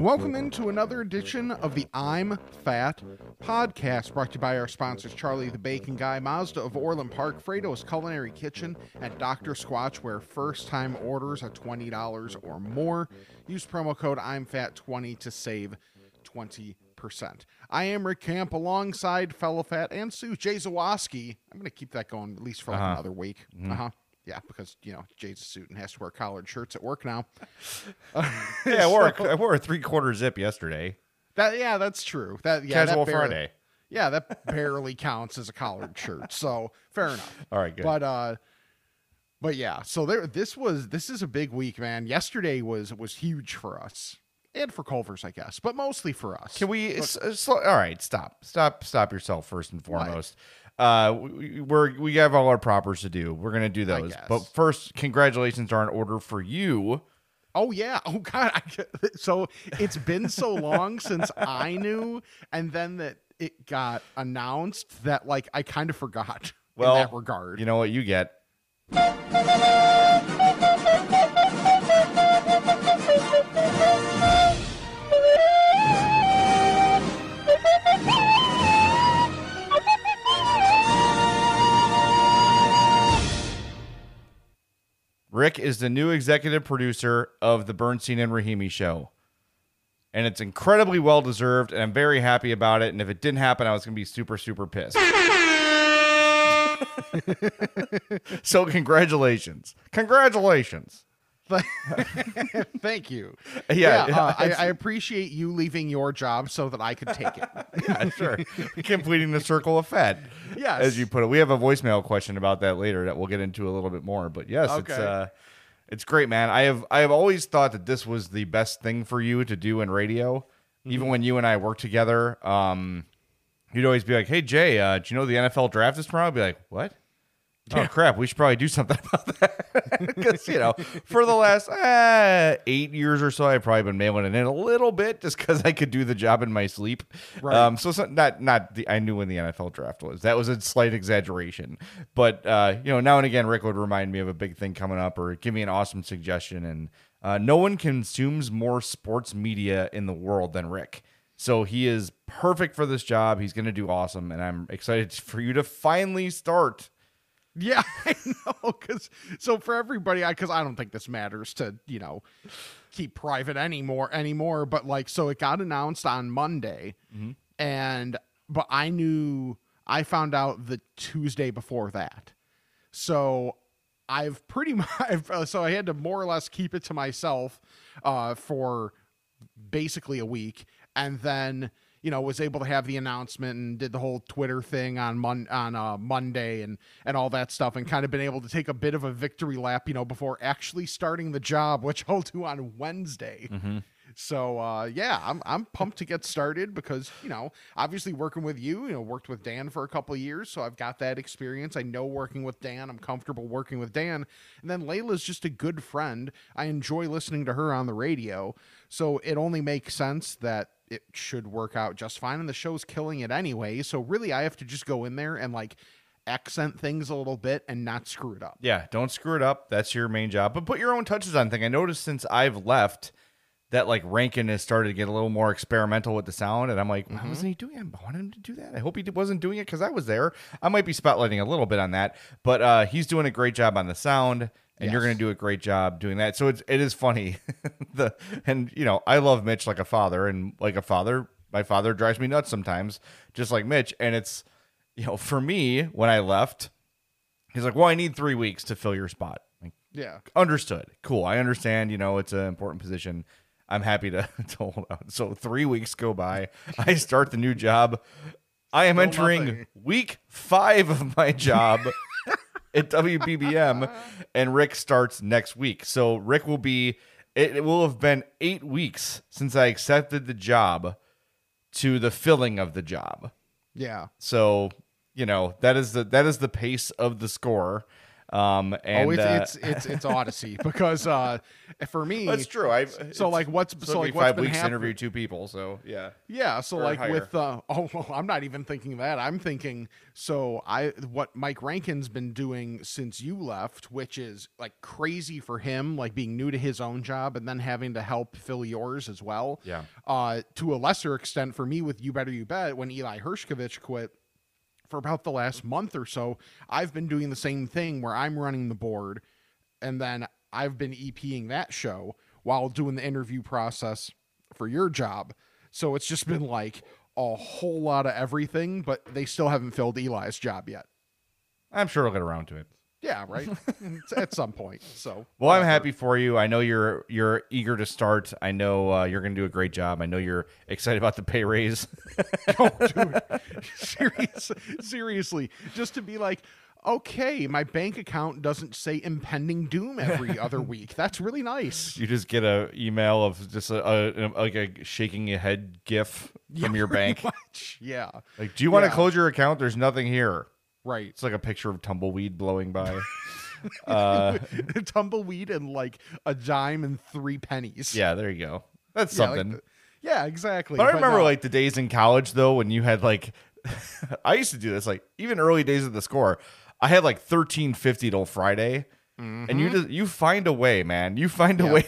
Welcome into another edition of the I'm Fat podcast, brought to you by our sponsors Charlie the Bacon Guy, Mazda of Orland Park, Frato's Culinary Kitchen, and Dr. Squatch, where first time orders are $20 or more. Use promo code I'm Fat 20 to save 20%. I am Rick Camp alongside Fellow Fat and Sue Jay Zawaski. I'm going to keep that going at least for like another week. Uh huh. Yeah, because, you know, Jay's a suit and has to wear collared shirts at work now. Yeah, I wore, a, I wore a three quarter zip yesterday. That yeah, that's true. That yeah, Casual that barely- Friday. Yeah, that barely counts as a collared shirt. So fair enough. All right, good. But uh, but yeah. So there, this was this is a big week, man. Yesterday was was huge for us and for Culver's, I guess, but mostly for us. Can we? s- uh, slow, all right, stop, stop, stop yourself first and foremost. Uh, we, we're we have all our propers to do. We're gonna do those. But first, congratulations are in order for you. Oh yeah. Oh god. I, so it's been so long since I knew, and then that it got announced that like I kind of forgot Well, in that regard. You know what you get. Rick is the new executive producer of the Bernstein and Rahimi show. And it's incredibly well deserved, and I'm very happy about it. And if it didn't happen, I was going to be super, super pissed. so, congratulations. Congratulations. Thank you. Yeah, uh, I, I appreciate you leaving your job so that I could take it. Yeah, sure. Completing the circle of fat. Yes. As you put it. We have a voicemail question about that later that we'll get into a little bit more. But yes, it's uh it's great, man. I have I have always thought that this was the best thing for you to do in radio. Even Mm-hmm. when you and I worked together, um, you'd always be like, "Hey Jay, uh, do you know the NFL draft is tomorrow?" I'd be like, "What?" Oh crap! We should probably do something about that because you know, for the last uh, eight years or so, I've probably been mailing it in a little bit just because I could do the job in my sleep. Right. Um, so not not, not the, I knew when the NFL draft was. That was a slight exaggeration, but uh, you know, now and again, Rick would remind me of a big thing coming up or give me an awesome suggestion. And uh, no one consumes more sports media in the world than Rick. So he is perfect for this job. He's going to do awesome, and I'm excited for you to finally start. Yeah, I know. Because so for everybody, I because I, don't think this matters to you know keep private anymore anymore. But like, so it got announced on Monday, and but I knew I found out the Tuesday before that. So I've pretty much I've, uh, so I had to more or less keep it to myself uh, for basically a week, and then you know was able to have the announcement and did the whole Twitter thing on mon- on uh, Monday and and all that stuff, and kind of been able to take a bit of a victory lap, you know, before actually starting the job, which I'll do on Wednesday. So uh, yeah, I'm I'm pumped to get started because you know obviously working with you, you know, worked with Dan for a couple years, so I've got that experience. I know working with Dan. I'm comfortable working with Dan, and then Leila's just a good friend. I enjoy listening to her on the radio, so it only makes sense that it should work out just fine. And the show's killing it anyway, so really I have to just go in there and like accent things a little bit and not screw it up. Yeah, don't screw it up. That's your main job. But put your own touches on thing. I noticed since I've left that like Rankin has started to get a little more experimental with the sound, and I'm like, why wasn't he doing it? I wanted him to do that. I hope he wasn't doing it because I was there. I might be spotlighting a little bit on that, but uh, he's doing a great job on the sound. And you're going to do a great job doing that. So it's it is funny. the and you know I love Mitch like a father, and like a father, my father drives me nuts sometimes, just like Mitch. And it's you know for me when I left, he's like, well, I need three weeks to fill your spot. Like, Yeah. understood. Cool. I understand. You know, it's an important position. I'm happy to, to hold out. So three weeks go by. I start the new job. I am entering nothing. week five of my job at WBBM, and Rick starts next week. So Rick will be. It, it will have been eight weeks since I accepted the job to the filling of the job. Yeah. So you know that is the that is the pace of the score. Um, and oh, it's, uh, it's it's it's Audacy because uh, for me, that's true. I So like, what's so, like what's five weeks happen- interview two people. So yeah, Yeah, so Or like higher. with uh oh well, I'm not even thinking of that. I'm thinking so I what Mike Rankin's been doing since you left, which is like crazy for him, like being new to his own job and then having to help fill yours as well. Yeah. Uh to a lesser extent for me with You Better You Bet when Eli Hershkovich quit for about the last month or so, I've been doing the same thing where I'm running the board and then I've been EPing that show while doing the interview process for your job. So it's just been like a whole lot of everything, but they still haven't filled Eli's job yet. I'm sure I'll get around to it. Yeah, right. At some point. So Well, I'm happy for you. I know you're you're eager to start. I know uh, you're going to do a great job. I know you're excited about the pay raise. oh, dude. Serious, seriously, just to be like, okay, my bank account doesn't say impending doom every other week. That's really nice. you just get a email of just a, a, like a shaking your head gif from your bank. Much. Yeah. Like, do you want to Yeah. close your account? There's nothing here. Right. It's like a picture of tumbleweed blowing by. uh, Tumbleweed and like a dime and three pennies. yeah, there you go. That's Yeah, like something. the- yeah, exactly. But I remember no. like the days in college though when you had like I used to do this like even early days of the score. I had like thirteen fifty till Friday, and you just you find a way, man. You find a Mm-hmm. Yeah. way.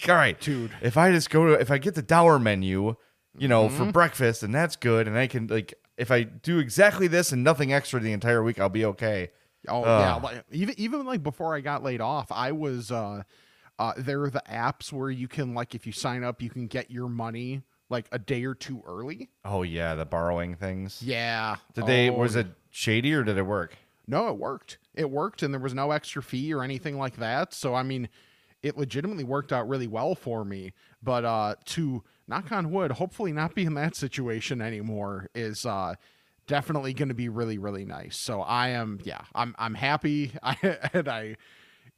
like, all right, Dude. If I just go to if I get the dollar menu, you know, Mm-hmm. for breakfast, and that's good, and I can like if I do exactly this and nothing extra the entire week, I'll be okay. Oh yeah, like, even even like before I got laid off, I was uh uh there are the apps where you can like if you sign up, you can get your money like a day or two early. Oh yeah, the borrowing things. Yeah. Did they Oh, was it shady or did it work? No, it worked. It worked and there was no extra fee or anything like that. So I mean, it legitimately worked out really well for me. But uh to knock on wood, hopefully not be in that situation anymore is uh definitely going to be really really nice. So I am yeah, I'm I'm happy I and I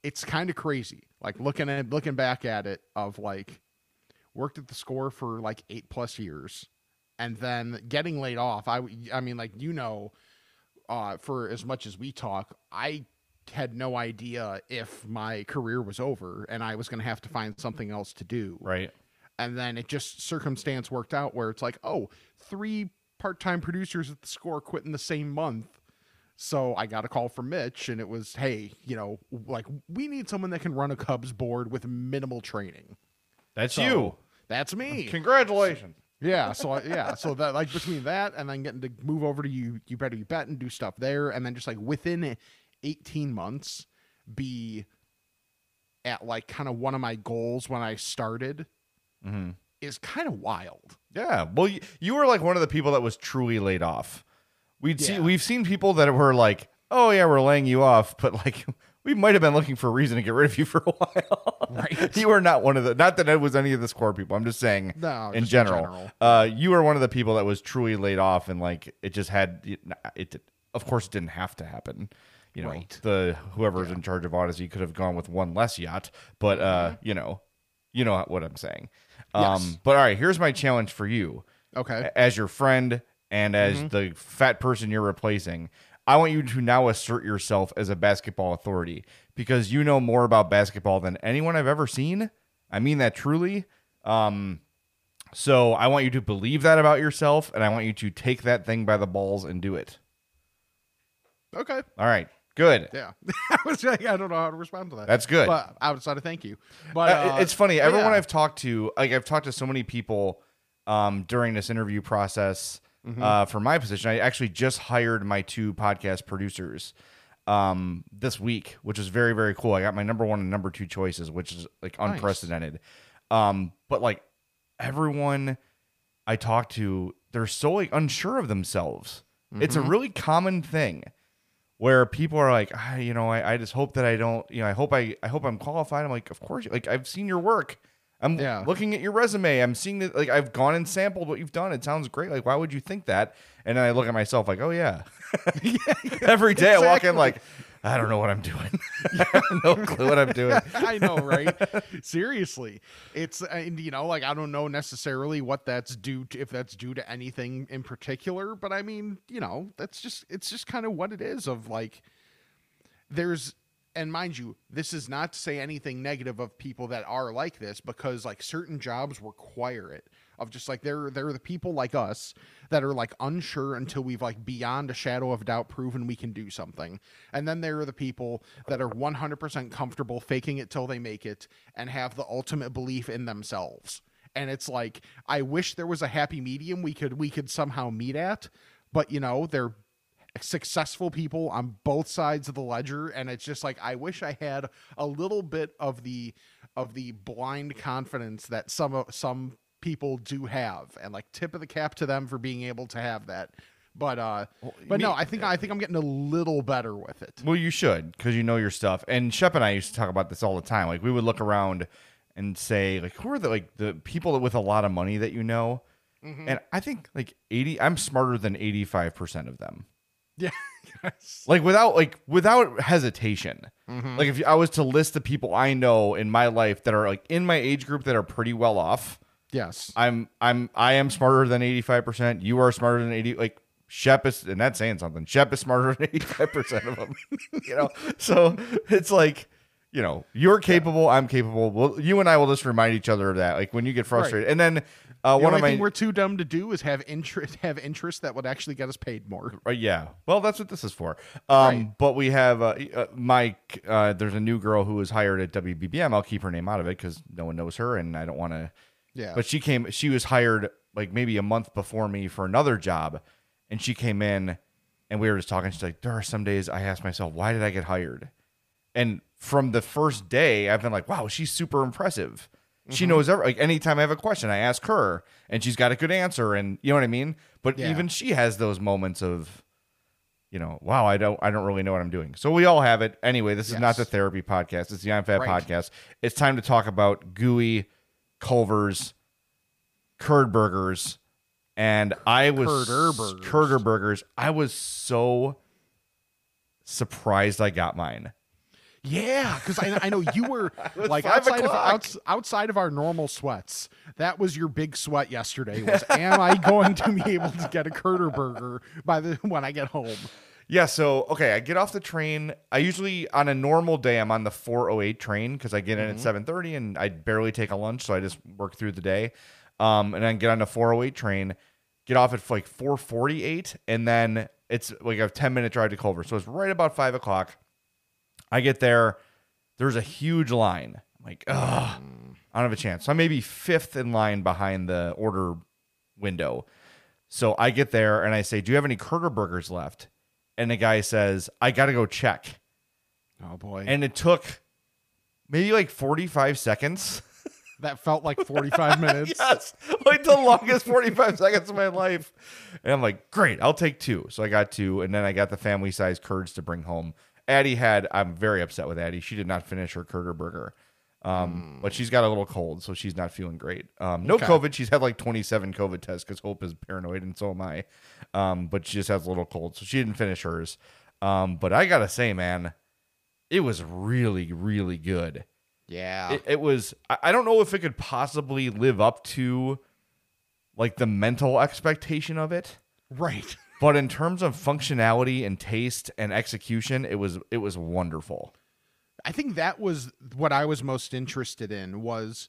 it's kind of crazy. Like looking at looking back at it of like worked at the score for like 8 plus years and then getting laid off. I I mean like you know uh, for as much as we talk, I had no idea if my career was over and I was going to have to find something else to do. Right. And then it just circumstance worked out where it's like, oh, three part time producers at the score quit in the same month. So I got a call from Mitch and it was, hey, you know, like we need someone that can run a Cubs board with minimal training. That's So, you. That's me. Congratulations. Yeah, so I, yeah, so that like between that and then getting to move over to you, you better you bet and do stuff there, and then just like within eighteen months, be at like kind of one of my goals when I started is kind of wild. Yeah. Well, you, you were like one of the people that was truly laid off. We'd see. We've seen people that were like, "Oh yeah, we're laying you off," but like we might have been looking for a reason to get rid of you for a while. Right. you were not one of the not that it was any of the score people. I'm just saying No, in just in general. general. Uh you were one of the people that was truly laid off and like it just had it, it of course it didn't have to happen. You know, Right. the whoever's in charge of Audacy could have gone with one less yacht, but uh, you know, you know what I'm saying. Um. Yes. but all right, here's my challenge for you Okay. as your friend and as Mm-hmm. the fat person you're replacing, I want you to now assert yourself as a basketball authority because you know more about basketball than anyone I've ever seen. I mean that truly. Um, so I want you to believe that about yourself, and I want you to take that thing by the balls and do it. Okay. All right, good. Yeah. I was like, I don't know how to respond to that. That's good. But outside of thank you, but Uh, uh, it's funny. Everyone yeah. I've talked to, like I've talked to so many people um, during this interview process Mm-hmm. uh, for my position. I actually just hired my two podcast producers um, this week, which is very very cool. I got my number one and number two choices, which is like Nice. unprecedented. Um, but like everyone I talk to, they're so like unsure of themselves. It's a Mm-hmm. really common thing where people are like, ah, you know, I, I just hope that I don't, you know, I hope I, I hope I'm qualified. I'm like, of course, like I've seen your work. I'm Yeah. looking at your resume. I'm seeing that, like, I've gone and sampled what you've done. It sounds great. Like, why would you think that? And then I look at myself like, oh yeah. Every day I walk in like, I don't know what I'm doing. I no clue what I'm doing. I know, right? Seriously, it's you know, like I don't know necessarily what that's due to, if that's due to anything in particular, but I mean, you know, that's just it's just kind of what it is. Of like, there's and mind you, this is not to say anything negative of people that are like this because like certain jobs require it. Of just like they're they're the people like us that are like unsure until we've like beyond a shadow of doubt proven we can do something. And then there are the people that are 100% comfortable faking it till they make it and have the ultimate belief in themselves. And it's like I wish there was a happy medium we could we could somehow meet at, but you know, they're successful people on both sides of the ledger and it's just like I wish I had a little bit of the of the blind confidence that some of some people do have and like tip of the cap to them for being able to have that but uh but no I think I think I'm getting a little better with it Well, you should because you know your stuff. And Shep and I used to talk about this all the time. Like we would look around and say, like, who are the like the people with a lot of money that you know? Mm-hmm. And I think like eighty, I'm smarter than eighty five percent of them. Yeah yes. Like without like without hesitation. Mm-hmm. Like if I was to list the people I know in my life that are like in my age group that are pretty well off, yes I'm I'm I am smarter than eighty five percent. You are smarter than eighty. Like Shep is, and that's saying something. Shep is smarter than eighty five percent of them. you know, so it's like. You know, you're capable. I'm capable. Well, you and I will just remind each other of that. Like when you get frustrated, and then uh, the one of my thing we're too dumb to do is have interest have interest that would actually get us paid more Uh, yeah. Well, that's what this is for. Um, Right. But we have uh, uh, Mike. Uh, there's a new girl who was hired at WBBM. I'll keep her name out of it because no one knows her, and I don't want to. yeah But she came. She was hired like maybe a month before me for another job, and she came in, and we were just talking. She's like, "There are some days I ask myself, why did I get hired?" And from the first day, I've been like, "Wow, she's super impressive." Mm-hmm. She knows every like anytime I have a question, I ask her, and she's got a good answer, and you know what I mean. But Yeah. even she has those moments of, you know, wow, I don't, I don't really know what I'm doing. So we all have it. Anyway, this is not the therapy podcast. It's the I'm Fat Right. podcast. It's time to talk about gooey Culver's curd burgers, and I was Curder burgers. curder burgers. I was so surprised I got mine. Yeah, because I, I know you were like outside of, o'clock. outside of our normal sweats. That was your big sweat yesterday. Was am I going to be able to get a Curder burger by the when I get home? Yeah, so okay, I get off the train. I usually on a normal day I'm on the 408 train because I get in at 7:30 and I barely take a lunch, so I just work through the day. Um, and then get on the 408 train, get off at like 448, and then it's like a 10 minute drive to Culver. So it's right about five o'clock. I get there, there's a huge line. I'm like, ugh, I don't have a chance. So I'm maybe fifth in line behind the order window. So I get there and I say, Do you have any Curder burgers left? And the guy says, I got to go check. Oh boy, And it took maybe like 45 seconds. that felt like forty five minutes. yes. Like the longest 45 seconds of my life. And I'm like, Great, I'll take two. So I got two. And then I got the family size curds to bring home. Addie had, I'm very upset with Addie. She did not finish her Curder burger. Um, but she's got a little cold, so she's not feeling great. Um, no Okay. COVID. She's had like 27 COVID tests because Hope is paranoid, and so am I. Um, but she just has a little cold, so she didn't finish hers. Um, but I gotta say, man, it was really, really good. Yeah, It, it was. I I don't know if it could possibly live up to like the mental expectation of it, right. But in terms of functionality and taste and execution, it was it was wonderful. I think that was what I was most interested in was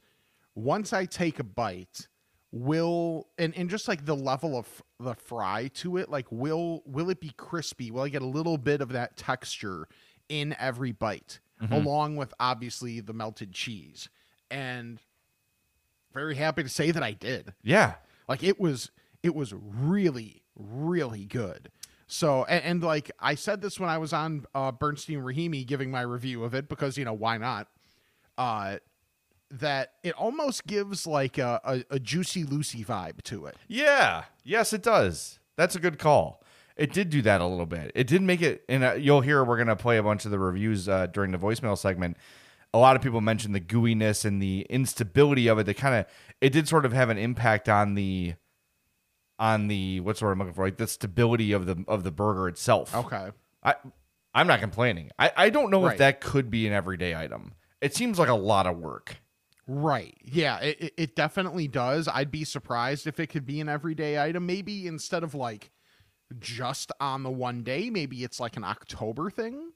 once I take a bite, will and, and just like the level of the fry to it, like will will it be crispy? Will I get a little bit of that texture in every bite, mm-hmm. along with obviously the melted cheese? And very happy to say that I did. Yeah, Like it was it was really really good. So and, and like I said this when I was on uh, Bernstein Rahimi giving my review of it because you know why not? Uh, that it almost gives like a, a, a juicy Lucy vibe to it. Yeah. Yes, it does. That's a good call. It did do that a little bit. It did make it, and uh, you'll hear we're to play a bunch of the reviews uh, during the voicemail segment. A lot of people mentioned the gooiness and the instability of it. That kind of, it did sort of have an impact on the, on the what's the word I'm looking for, like the stability of the of the burger itself. Okay. I, I'm not complaining. I, I don't know if that could be an everyday item. It seems like a lot of work. Right. Yeah, it, it- it definitely does. I'd be surprised if it could be an everyday item. Maybe instead of like just on the one day, maybe it's like an October thing.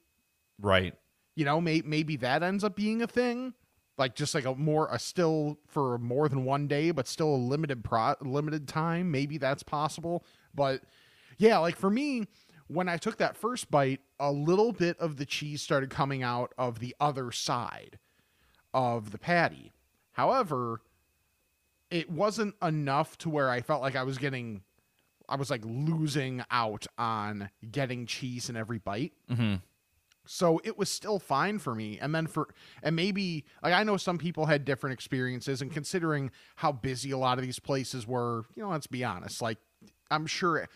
Right. You know, may, maybe that ends up being a thing, like just like a more a still for more than one day, but still a limited pro limited time. Maybe that's possible, but yeah, like for me, when I took that first bite, a little bit of the cheese started coming out of the other side of the patty. However, it wasn't enough to where I felt like I was getting, I was like losing out on getting cheese in every bite. Mm-hmm. So it was still fine for me. And then for, and maybe, like, I know some people had different experiences, and considering how busy a lot of these places were, you know, let's be honest, like, I'm sure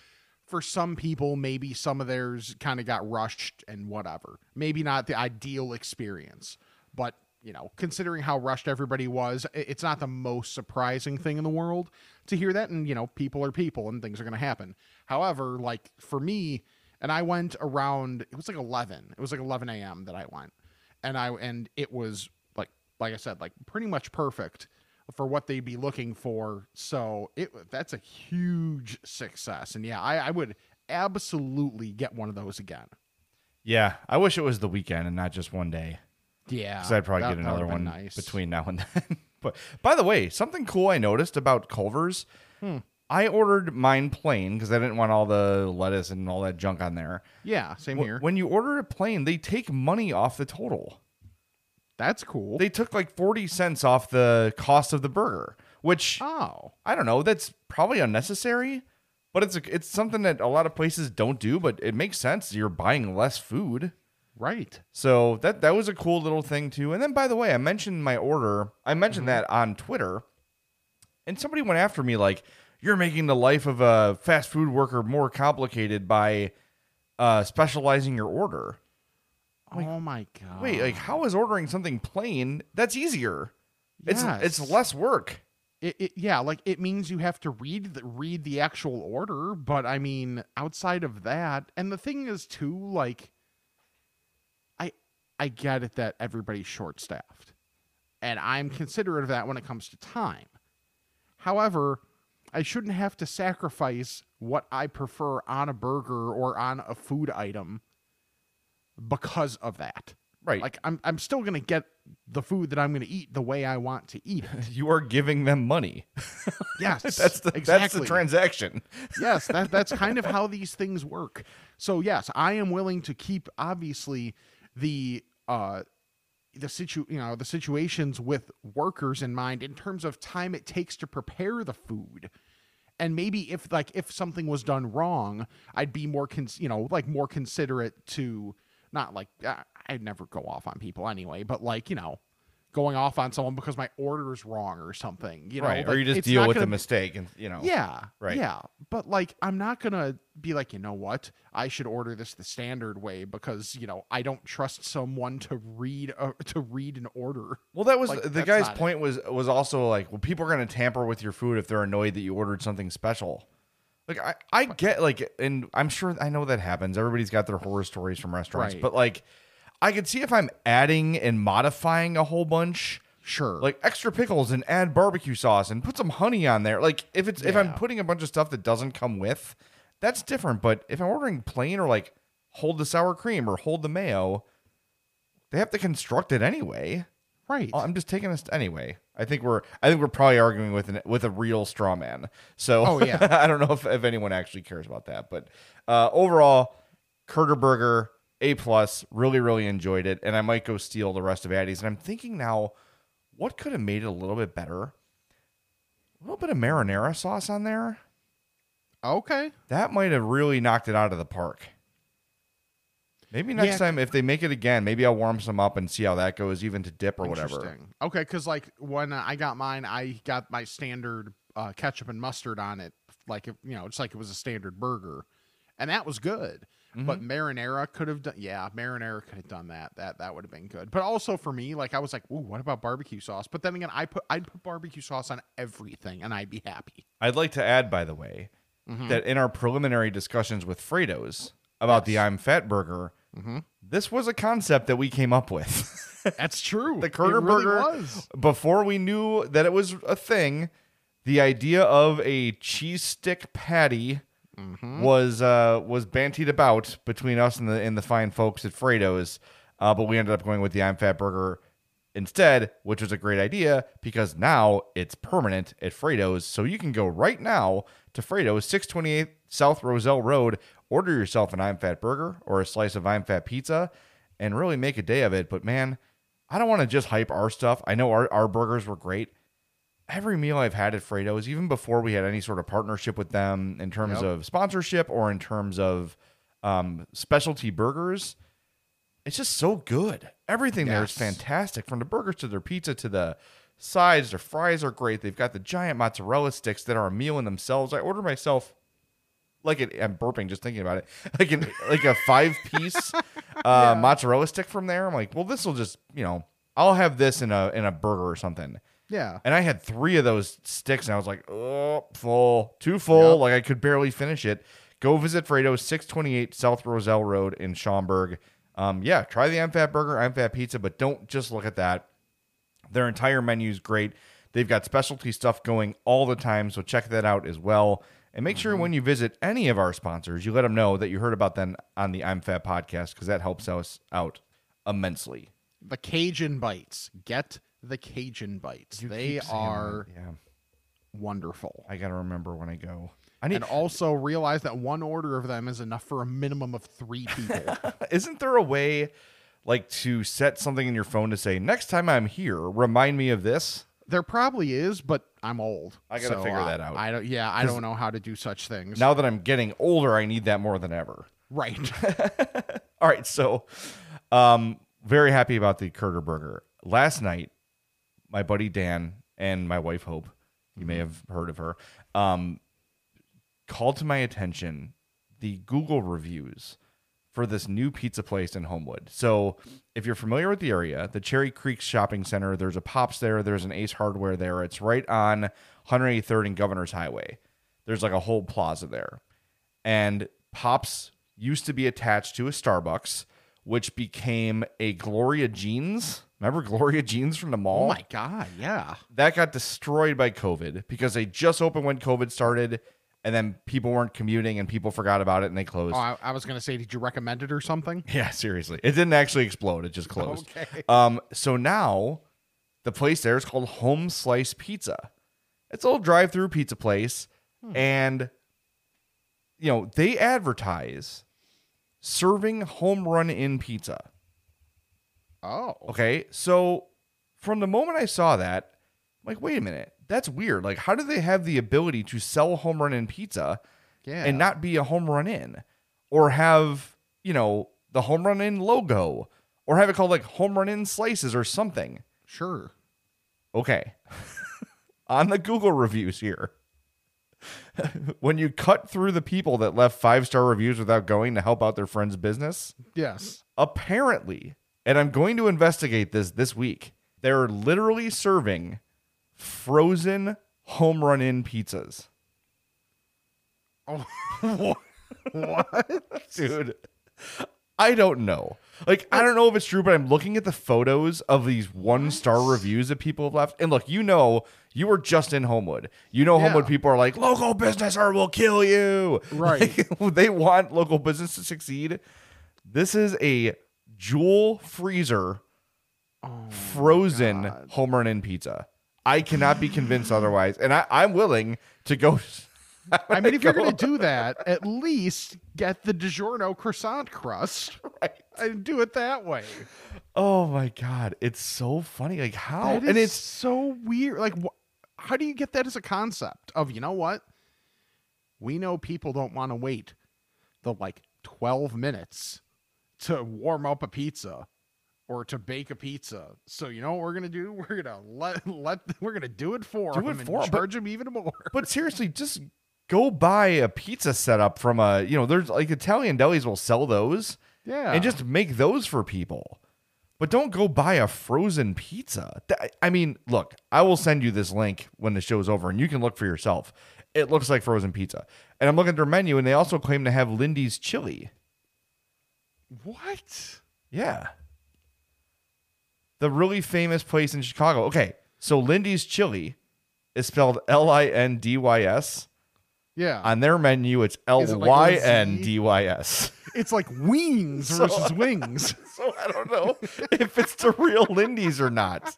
for some people, maybe some of theirs kind of got rushed and whatever. Maybe not the ideal experience, but you know, considering how rushed everybody was, it's not the most surprising thing in the world to hear that. And, you know, people are people and things are going to happen. However, like for me, and I went around, it was like 11, it was like 11 a.m. that I went. And I, and it was like, like I said, like pretty much perfect for what they'd be looking for. So it, that's a huge success. And yeah, I, I would absolutely get one of those again. Yeah, I wish it was the weekend and not just one day. Yeah. because I'd probably that- get another one nice. between now and then. but by the way, something cool I noticed about Culver's, Hmm. I ordered mine plain because I didn't want all the lettuce and all that junk on there. Yeah, same here. When you order it plain, they take money off the total. That's cool. They took like 40 cents off the cost of the burger, which oh, I don't know, that's probably unnecessary, but it's a, it's something that a lot of places don't do, but it makes sense. You're buying less food. right. So that that was a cool little thing too. And then by the way, I mentioned my order. I mentioned mm-hmm. that on Twitter, and somebody went after me like, "You're making the life of a fast food worker more complicated by uh, specializing your order." oh my god. Wait, like how is ordering something plain? That's easier. It's it's less work. it, it, yeah, like it means you have to read the, read the actual order, but I mean, outside of that, and the thing is too, like, I I get it that everybody's short staffed, and I'm considerate of that when it comes to time. However, I shouldn't have to sacrifice what I prefer on a burger or on a food item because of that. Right. Like I'm I'm still going to get the food that I'm going to eat the way I want to eat it. You are giving them money. Yes. That's the exactly. that's the transaction. yes, that that's kind of how these things work. So yes, I am willing to keep obviously the uh the situ you know the situations with workers in mind in terms of time it takes to prepare the food. And maybe if like if something was done wrong, I'd be more cons- you know like more considerate to not like uh, I'd never go off on people anyway, but like you know going off on someone because my order is wrong or something. You know, right. or you just deal with the gonna- mistake and you know. yeah. Right. Yeah. But like I'm not gonna be like, you know what? I should order this the standard way because, you know, I don't trust someone to read a, to read an order. Well, that was Like, the guy's not it. point was was also like, well, people are going to tamper with your food if they're annoyed that you ordered something special. Like I, I get like, and I'm sure I know that happens. Everybody's got their horror stories from restaurants, Right. but like, I could see if I'm adding and modifying a whole bunch, Sure. like extra pickles and add barbecue sauce and put some honey on there. Like if it's if I'm Yeah. putting a bunch of stuff that doesn't come with, that's different. But if I'm ordering plain or like hold the sour cream or hold the mayo, they have to construct it anyway. right. Oh, I'm just taking this anyway. I think we're I think we're probably arguing with an with a real straw man. So Oh, yeah. I don't know if, if anyone actually cares about that. But uh, overall, Curder Burger A plus. Really really enjoyed it, and I might go steal the rest of Addie's. And I'm thinking now, what could have made it a little bit better? A little bit of marinara sauce on there. okay. That might have really knocked it out of the park. Maybe next Yeah. time if they make it again, maybe I'll warm some up and see how that goes, even to dip or whatever. Interesting. Okay, because like when I got mine, I got my standard uh, ketchup and mustard on it, like you know, it's like it was a standard burger, and that was good. But Mm-hmm. marinara could have done, yeah, marinara could have done that. That that would have been good. But also for me, like I was like, ooh, what about barbecue sauce? But then again, I put I'd put barbecue sauce on everything, and I'd be happy. I'd like to add, by the way, that in our preliminary discussions with Frato's about the I'm Fat burger, this was a concept that we came up with. That's true. the It Kurger really burger, was. before we knew that it was a thing, the idea of a cheese stick patty was uh, was bantied about between us and the and the fine folks at Frato's. uh, but we ended up going with the I'm Fat Burger instead, which was a great idea because now it's permanent at Frato's. So you can go right now to Frato's, 628 South Roselle Road, order yourself an I'm Fat Burger or a slice of I'm Fat Pizza, and really make a day of it. But man, I don't want to just hype our stuff. I know our, our burgers were great. Every meal I've had at Frato's, even before we had any sort of partnership with them in terms Yep. of sponsorship or in terms of um, specialty burgers, it's just so good. Everything there is fantastic from the burgers to their pizza to the sides. Their fries are great. They've got the giant mozzarella sticks that are a meal in themselves. I order myself like it, I'm burping just thinking about it. Like an like a five piece uh, mozzarella stick from there. I'm like, well, this will just you know, I'll have this in a in a burger or something. Yeah. And I had three of those sticks, and I was like, oh, full, too full. Yep. Like I could barely finish it. Go visit Frato's, 628 South Roselle Road in Schaumburg. Um, yeah, try the I'm Fat Burger, I'm Fat Pizza, but don't just look at that. Their entire menu is great. They've got specialty stuff going all the time, so check that out as well. And make sure when you visit any of our sponsors, you let them know that you heard about them on the I'm Fat podcast because that helps us out immensely. The Cajun bites. Get the Cajun bites. they are that. yeah. wonderful. I gotta remember when I go. I need. And also realize that one order of them is enough for a minimum of three people. Isn't there a way, like, to set something in your phone to say next time I'm here, remind me of this? there probably is, but I'm old. I gotta so figure I- that out. I don't. Yeah, I don't know how to do such things. Now that I'm getting older, I need that more than ever. right. All right, so, um, very happy about the Curder Burger. Last night, my buddy Dan and my wife Hope, you may have heard of her, um, called to my attention the Google reviews for this new pizza place in Homewood. So, if you're familiar with the area, the Cherry Creek Shopping Center, there's a Pops there, there's an Ace Hardware there. It's right on 183rd and Governor's Highway. There's like a whole plaza there. And Pops used to be attached to a Starbucks, which became a Gloria Jeans. Remember Gloria Jeans from the mall? oh my god. Yeah. that got destroyed by COVID because they just opened when COVID started, and then people weren't commuting and people forgot about it and they closed. Oh, I, I was gonna say, did you recommend it or something? Yeah, seriously. It didn't actually explode. It just closed. Okay. Um, so now the place there is called Home Slice Pizza. It's a little drive-through pizza place, and you know, they advertise serving Home Run Inn pizza. Oh. Okay. So from the moment I saw that, I'm like, wait a minute, that's weird. Like, how do they have the ability to sell Home Run Inn pizza Yeah. and not be a Home Run Inn? Or have, you know, the Home Run Inn logo? Or have it called like Home Run Inn slices or something? Sure. Okay. On the Google reviews here, when you cut through the people that left five star reviews without going to help out their friend's business, Yes. apparently, and I'm going to investigate this this week, they're literally serving frozen Home Run Inn pizzas. Oh. what? what? Dude, I don't know. Like, I don't know if it's true, but I'm looking at the photos of these one star reviews that people have left. And look, you know, you were just in Homewood. You know, Homewood Yeah. people are like, local business or we'll kill you. Right. Like, they want local business to succeed. This is a jewel freezer frozen Home Run Inn pizza. I cannot be convinced otherwise. And I, I'm willing to go. I mean, if you're going to do that, at least get the DiGiorno croissant crust Right. and do it that way. Oh my god, it's so funny. Like how? And it's so weird. Like, wh- how do you get that as a concept of, you know what? We know people don't want to wait the like 12 minutes to warm up a pizza or to bake a pizza. So, you know what we're going to do? We're going to let, let, we're going to do it for Do them it and for 'em, but- charge them even more. but seriously, just go buy a pizza setup from a you know, there's like Italian delis will sell those. Yeah. And just make those for people. But don't go buy a frozen pizza. I mean, look, I will send you this link when the show's over and you can look for yourself. It looks like frozen pizza. And I'm looking at their menu and they also claim to have Lindy's chili. what? Yeah. The really famous place in Chicago. Okay, so Lindy's Chili is spelled L I N D Y S. Yeah. On their menu, it's L Is it like Y? N D Y S. It's like wings versus wings. So I don't know if it's the real Lindy's or not.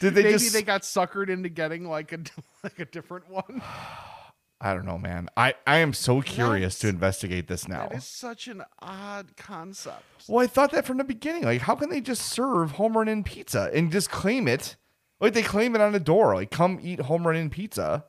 Did they Maybe just? they got suckered into getting like a like a different one. I don't know, man. I I am so curious to investigate this now. That is such an odd concept. Well, I thought that from the beginning. Like, how can they just serve Home Run Inn pizza and just claim it? Like they claim it on the door. Like, come eat Home Run Inn pizza.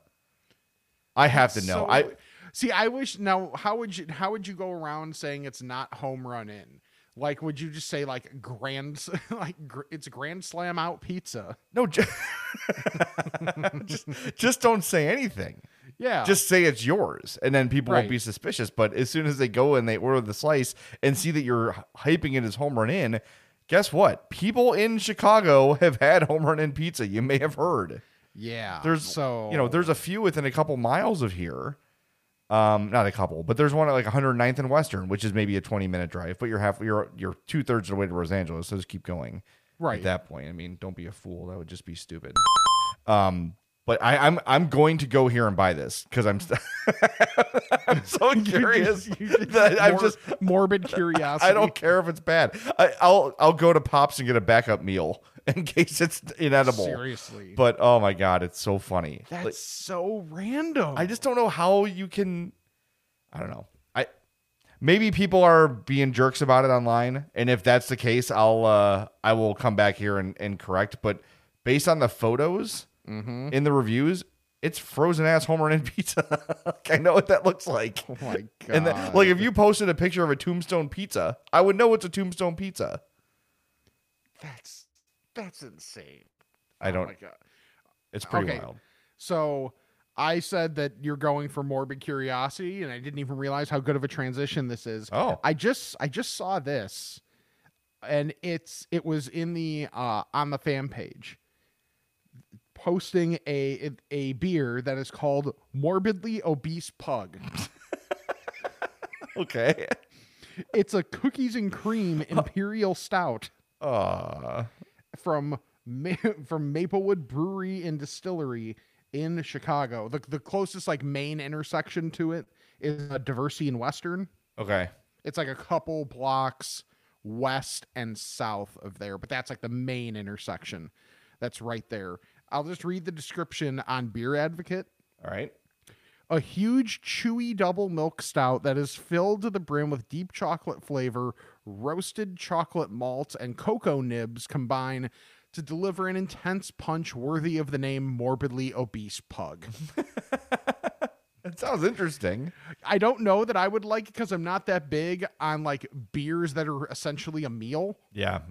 I have to know. So- I see. I wish now. How would you? How would you go around saying it's not Home Run Inn? Like, would you just say like grand, like gr- it's grand slam out pizza? no. Ju- just just don't say anything. Yeah, Just say it's yours, and then people won't be suspicious. But as soon as they go and they order the slice and see that you're hyping it as Home Run Inn, guess what? People in Chicago have had Home Run Inn pizza. You may have heard. Yeah. there's so you know there's a few within a couple miles of here um not a couple but there's one at like 109th and western which is maybe a 20 minute drive but you're half you're you're two-thirds of the way to los angeles so just keep going Right. at that point i mean don't be a fool that would just be stupid um but I, I'm I'm going to go here and buy this because I'm st- I'm so curious that I'm just morbid curiosity. I don't care if it's bad. I, I'll I'll go to Pops and get a backup meal in case it's inedible. seriously. But oh my god, it's so funny. That's Like, so random. I just don't know how you can. I don't know. I maybe people are being jerks about it online, and if that's the case, I'll uh I will come back here and, and correct. But based on the photos Mm-hmm. in the reviews, it's frozen ass Home Run Inn pizza. I know what that looks like. oh my god. And then, like, if you posted a picture of a tombstone pizza, I would know it's a tombstone pizza. that's that's insane. I Oh don't. my god. it's pretty Okay. wild. So I said that you're going for morbid curiosity, and I didn't even realize how good of a transition this is. Oh. I just I just saw this, and it's it was in the uh on the fan page, posting a a beer that is called Morbidly Obese Pug. Okay. it's a cookies and cream imperial stout Uh, from Ma- from Maplewood Brewery and Distillery in Chicago. The the closest like main intersection to it is a Diversey and Western. okay. It's like a couple blocks west and south of there, but that's like the main intersection. That's right there. I'll just read the description on Beer Advocate. All right. A huge, chewy double milk stout that is filled to the brim with deep chocolate flavor, roasted chocolate malt, and cocoa nibs combine to deliver an intense punch worthy of the name Morbidly Obese Pug. That sounds interesting. I don't know that I would like it because I'm not that big on like beers that are essentially a meal. Yeah.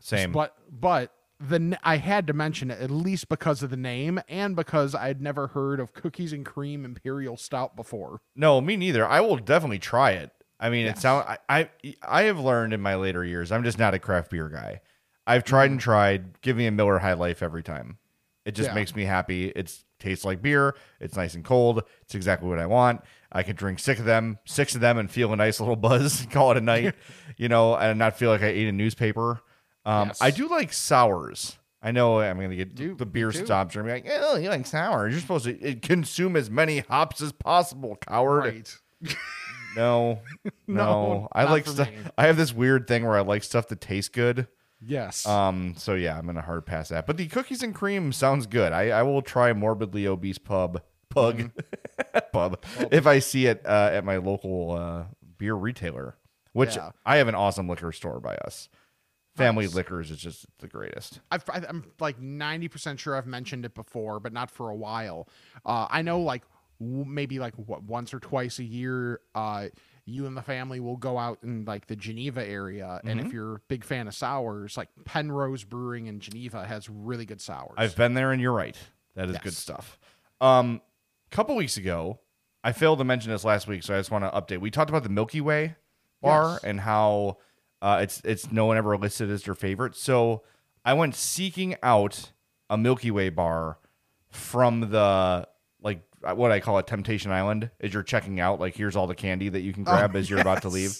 Same. But but the I had to mention it at least because of the name and because I'd never heard of cookies and cream imperial stout before. No, me neither. I will definitely try it. I mean, it sound I, I I have learned in my later years. I'm just not a craft beer guy. I've tried mm-hmm. and tried. Give me a Miller High Life every time. It just Yeah. makes me happy. It tastes like beer. It's nice and cold. It's exactly what I want. I can drink six of them, six of them, and feel a nice little buzz. Call it a night, you know, and not feel like I ate a newspaper. Um, Yes. I do like sours. I know I'm going to get Do- the beer stops gonna be like, oh, you like sour. You're supposed to consume as many hops as possible, coward. Right. No, no, No, I like stuff. I have this weird thing where I like stuff that tastes good. Yes. Um, so yeah, I'm gonna hard pass that. But the cookies and cream sounds good. I, I will try morbidly obese pub pug Mm-hmm. pub if I see it uh, at my local uh, beer retailer, which Yeah. I have an awesome liquor store by us. Family Nice. Liquors is just the greatest. I've, I- I'm like 90% sure I've mentioned it before, but not for a while. Uh, I know like w- maybe like what, once or twice a year, uh, you and the family will go out in like the Geneva area. And Mm-hmm. if you're a big fan of sours, like Penrose Brewing in Geneva has really good sours. I've been there, and you're right. That is good Yes. stuff. Um, a couple weeks ago, I failed to mention this last week, so I just want to update. We talked about the Milky Way bar Yes. and how uh, it's it's no one ever listed as their favorite. So I went seeking out a Milky Way bar from the like uh, what I call a Temptation Island. As you're checking out, like here's all the candy that you can grab as you're about to leave.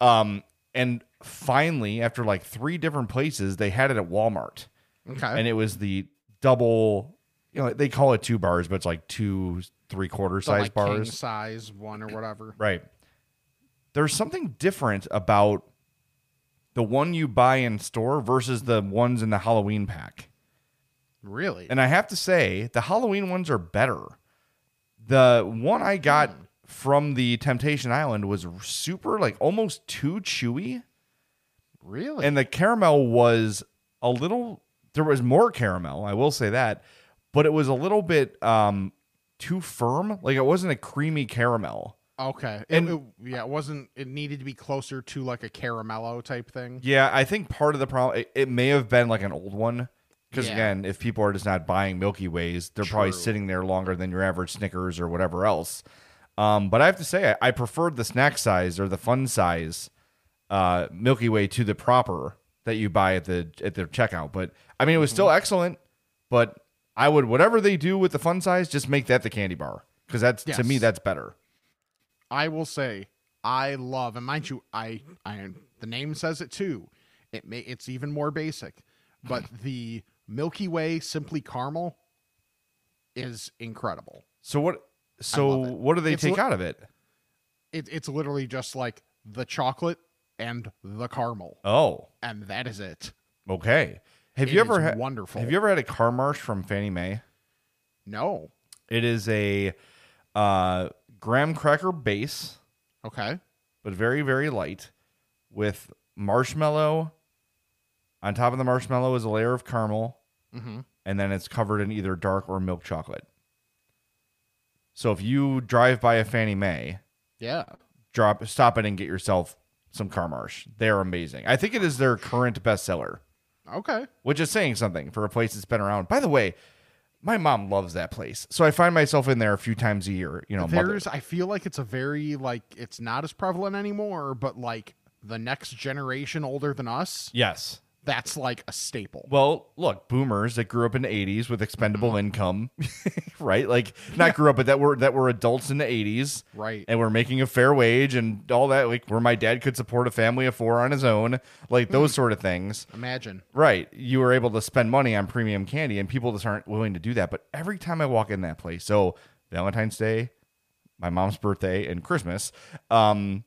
Um, and finally, after like three different places, they had it at Walmart okay. and it was the double you know they call it two bars but it's like two three quarter So, size like bars size one or whatever. right there's something different about the one you buy in store versus the ones in the Halloween pack. Really? And I have to say, the Halloween ones are better. The one I got from the Temptation Island was super, like almost too chewy. really? And the caramel was a little, there was more caramel, I will say that, but it was a little bit um, too firm. Like it wasn't a creamy caramel. Okay. and- And it, yeah, it wasn't. It needed to be closer to like a caramello type thing. Yeah, I think part of the problem, it, it may have been like an old one. Because Yeah. again, if people are just not buying Milky Ways, they're probably sitting there longer than your average Snickers or whatever else. Um, but I have to say, I, I preferred the snack size or the fun size uh, Milky Way to the proper that you buy at the at the checkout. But I mean, it was still excellent. But I would whatever they do with the fun size, just make that the candy bar because that's to me that's better. I will say I love, and mind you, I, I the name says it too. It may it's even more basic, but the Milky Way Simply Caramel is incredible. So what? So what do they It's take li- out of it? It, it's literally just like the chocolate and the caramel, Oh, and that is it. okay. Have It you ever had wonderful. Have you ever had a car marsh from Fannie May? No, It is a uh, graham cracker base, okay, but very very light, with marshmallow. On top of the marshmallow is a layer of caramel, Mhm. and then it's covered in either dark or milk chocolate. So if you drive by a Fannie May, yeah, drop stop it and get yourself some car marsh. They're amazing. I think it is their current bestseller. okay. which is saying something for a place that's been around. By the way, my mom loves that place, so I find myself in there a few times a year. You know, mother- There's, I feel like it's a very like it's not as prevalent anymore, but like the next generation older than us, yes. That's like a staple. Well, look, boomers that grew up in the '80s with expendable income, right? Like not grew up, but that were that were adults in the '80s, Right. And were making a fair wage and all that, like where my dad could support a family of four on his own, like those sort of things. Imagine. Right. You were able to spend money on premium candy, and people just aren't willing to do that. But every time I walk in that place, so Valentine's Day, my mom's birthday, and Christmas, um,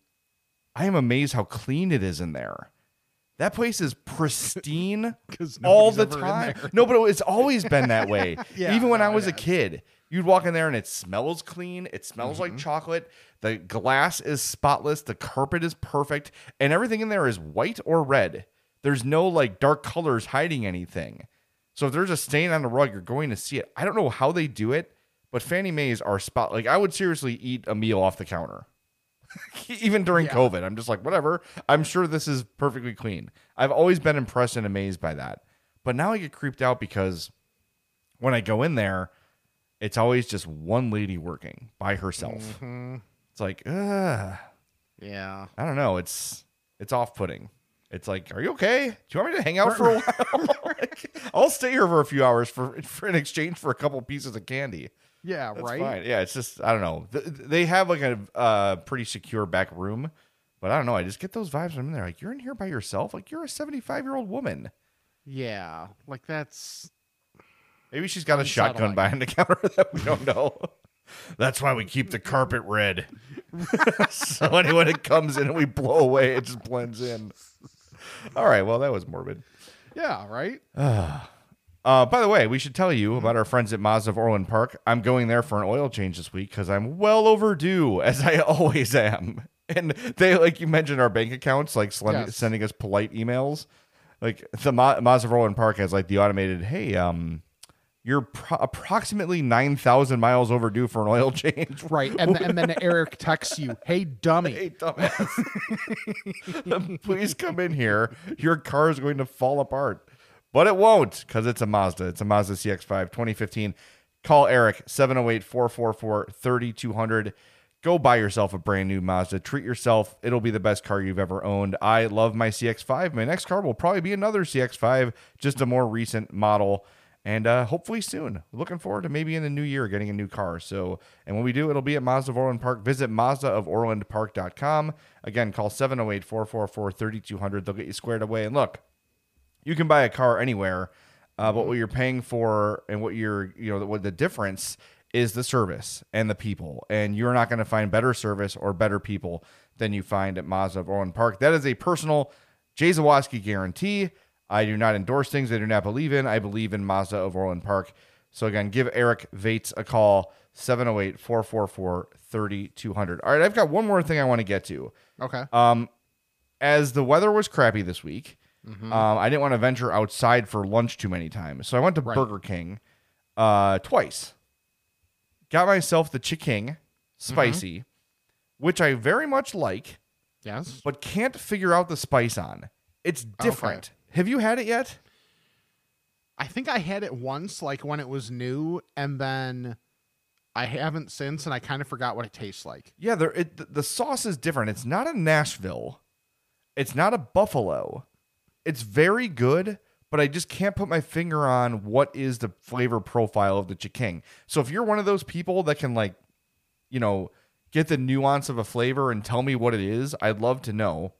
I am amazed how clean it is in there. That place is pristine all the time. No, but it's always been that way. Yeah, Even when I was a kid, you'd walk in there and it smells clean. It smells like Mm-hmm. chocolate. The glass is spotless. The carpet is perfect. And everything in there is white or red. There's no like dark colors hiding anything. So if there's a stain on the rug, you're going to see it. I don't know how they do it, but Fannie May's are spot. Like I would seriously eat a meal off the counter. Even during Yeah. COVID, I'm just like, whatever. I'm sure this is perfectly clean. I've always been impressed and amazed by that. But now I get creeped out because when I go in there, it's always just one lady working by herself. Mm-hmm. It's like, ugh, Yeah. I don't know. It's it's off putting. It's like, are you okay? Do you want me to hang out for a while? Like, I'll stay here for a few hours for, for in exchange for a couple pieces of candy. Yeah. That's right. fine. Yeah, it's just I don't know. Th- They have like a uh, pretty secure back room, but I don't know. I just get those vibes when I'm in there. Like you're in here by yourself. Like you're a 75 year old woman. Yeah. Like that's Maybe she's got a shotgun behind the counter that we don't know. That's why we keep the carpet red. so anyone that comes in and we blow away, it just blends in. All right. Well, that was morbid. yeah. Right. Uh, by the way, we should tell you about our friends at Mazda of Orland Park. I'm going there for an oil change this week because I'm well overdue, as I always am. And they, like you mentioned, our bank accounts, like slen- Yes. sending us polite emails. Like the Ma- Mazda of Orland Park has like the automated, hey, um, you're pro- approximately nine thousand miles overdue for an oil change. Right. And and then Eric texts you, "Hey, dummy." Hey, dumbass. Please come in here. Your car is going to fall apart. But it won't because it's a Mazda. It's a Mazda CX5 2015. Call Eric 708 444 3200. Go buy yourself a brand new Mazda. Treat yourself. It'll be the best car you've ever owned. I love my CX5. My next car will probably be another CX5, just a more recent model. And uh, hopefully soon. Looking forward to maybe in the new year getting a new car. So, and when we do, it'll be at Mazda of Orland Park. Visit MazdaofOrlandPark.com. Again, call 708 444 3200. They'll get you squared away. And look, you can buy a car anywhere, uh, but what you're paying for and what you're, you know, what the difference is the service and the people. And you're not going to find better service or better people than you find at Mazda of Orland Park. That is a personal Jay Zawaski guarantee. I do not endorse things I do not believe in. I believe in Mazda of Orland Park. So again, give Eric Vates a call, 708 444 3200. All right, I've got one more thing I want to get to. Okay. Um, as the weather was crappy this week, um, I didn't want to venture outside for lunch too many times. So I went to Right. Burger King uh, twice. Got myself the Ch'King spicy, which I very much like, yes. but can't figure out the spice on. It's different. Have you had it yet? I think I had it once, like when it was new, and then I haven't since, and I kind of forgot what it tastes like. Yeah, there. It, the- the sauce is different. It's not a Nashville. It's not a Buffalo. It's very good, but I just can't put my finger on what is the flavor profile of the Ch'King. So if you're one of those people that can like, you know, get the nuance of a flavor and tell me what it is, I'd love to know.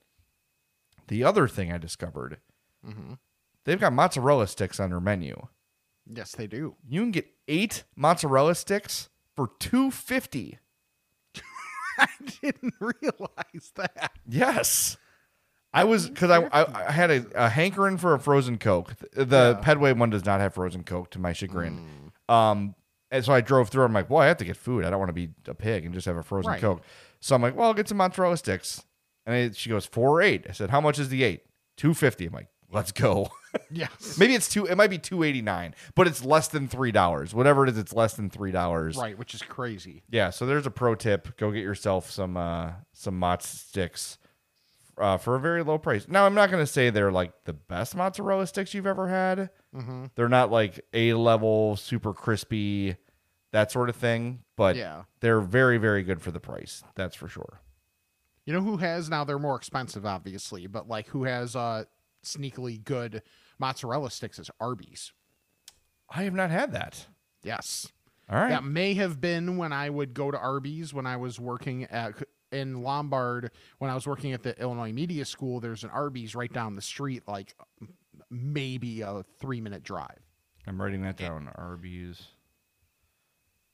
The other thing I discovered, mm-hmm. they've got mozzarella sticks on their menu. Yes, they do. You can get eight mozzarella sticks for two fifty. I didn't realize that. Yes. I was because I, I I had a, a hankering for a frozen coke. The Yeah. Pedway one does not have frozen coke to my chagrin. Um, and so I drove through. I'm like, well, I have to get food. I don't want to be a pig and just have a frozen Right. coke. So I'm like, well, I'll get some mozzarella sticks. And I, she goes four or eight. I said, how much is the eight? Two fifty. I'm like, let's go. Yes. Maybe it's two. It might be two eighty nine, but it's less than three dollars. Whatever it is, it's less than three dollars. Right, which is crazy. Yeah, so there's a pro tip. Go get yourself some uh some mozz sticks uh, for a very low price. Now, I'm not going to say they're like the best mozzarella sticks you've ever had. Mm-hmm. They're not like A level, super crispy, that sort of thing, but Yeah. they're very very good for the price. That's for sure. You know who has now? They're more expensive, obviously, but like who has uh sneakily good mozzarella sticks is Arby's. I have not had that. Yes. All right. That may have been when I would go to Arby's when I was working at in Lombard when I was working at the Illinois Media School. There's an Arby's right down the street, like maybe a three minute drive. I'm writing that down. Arby's.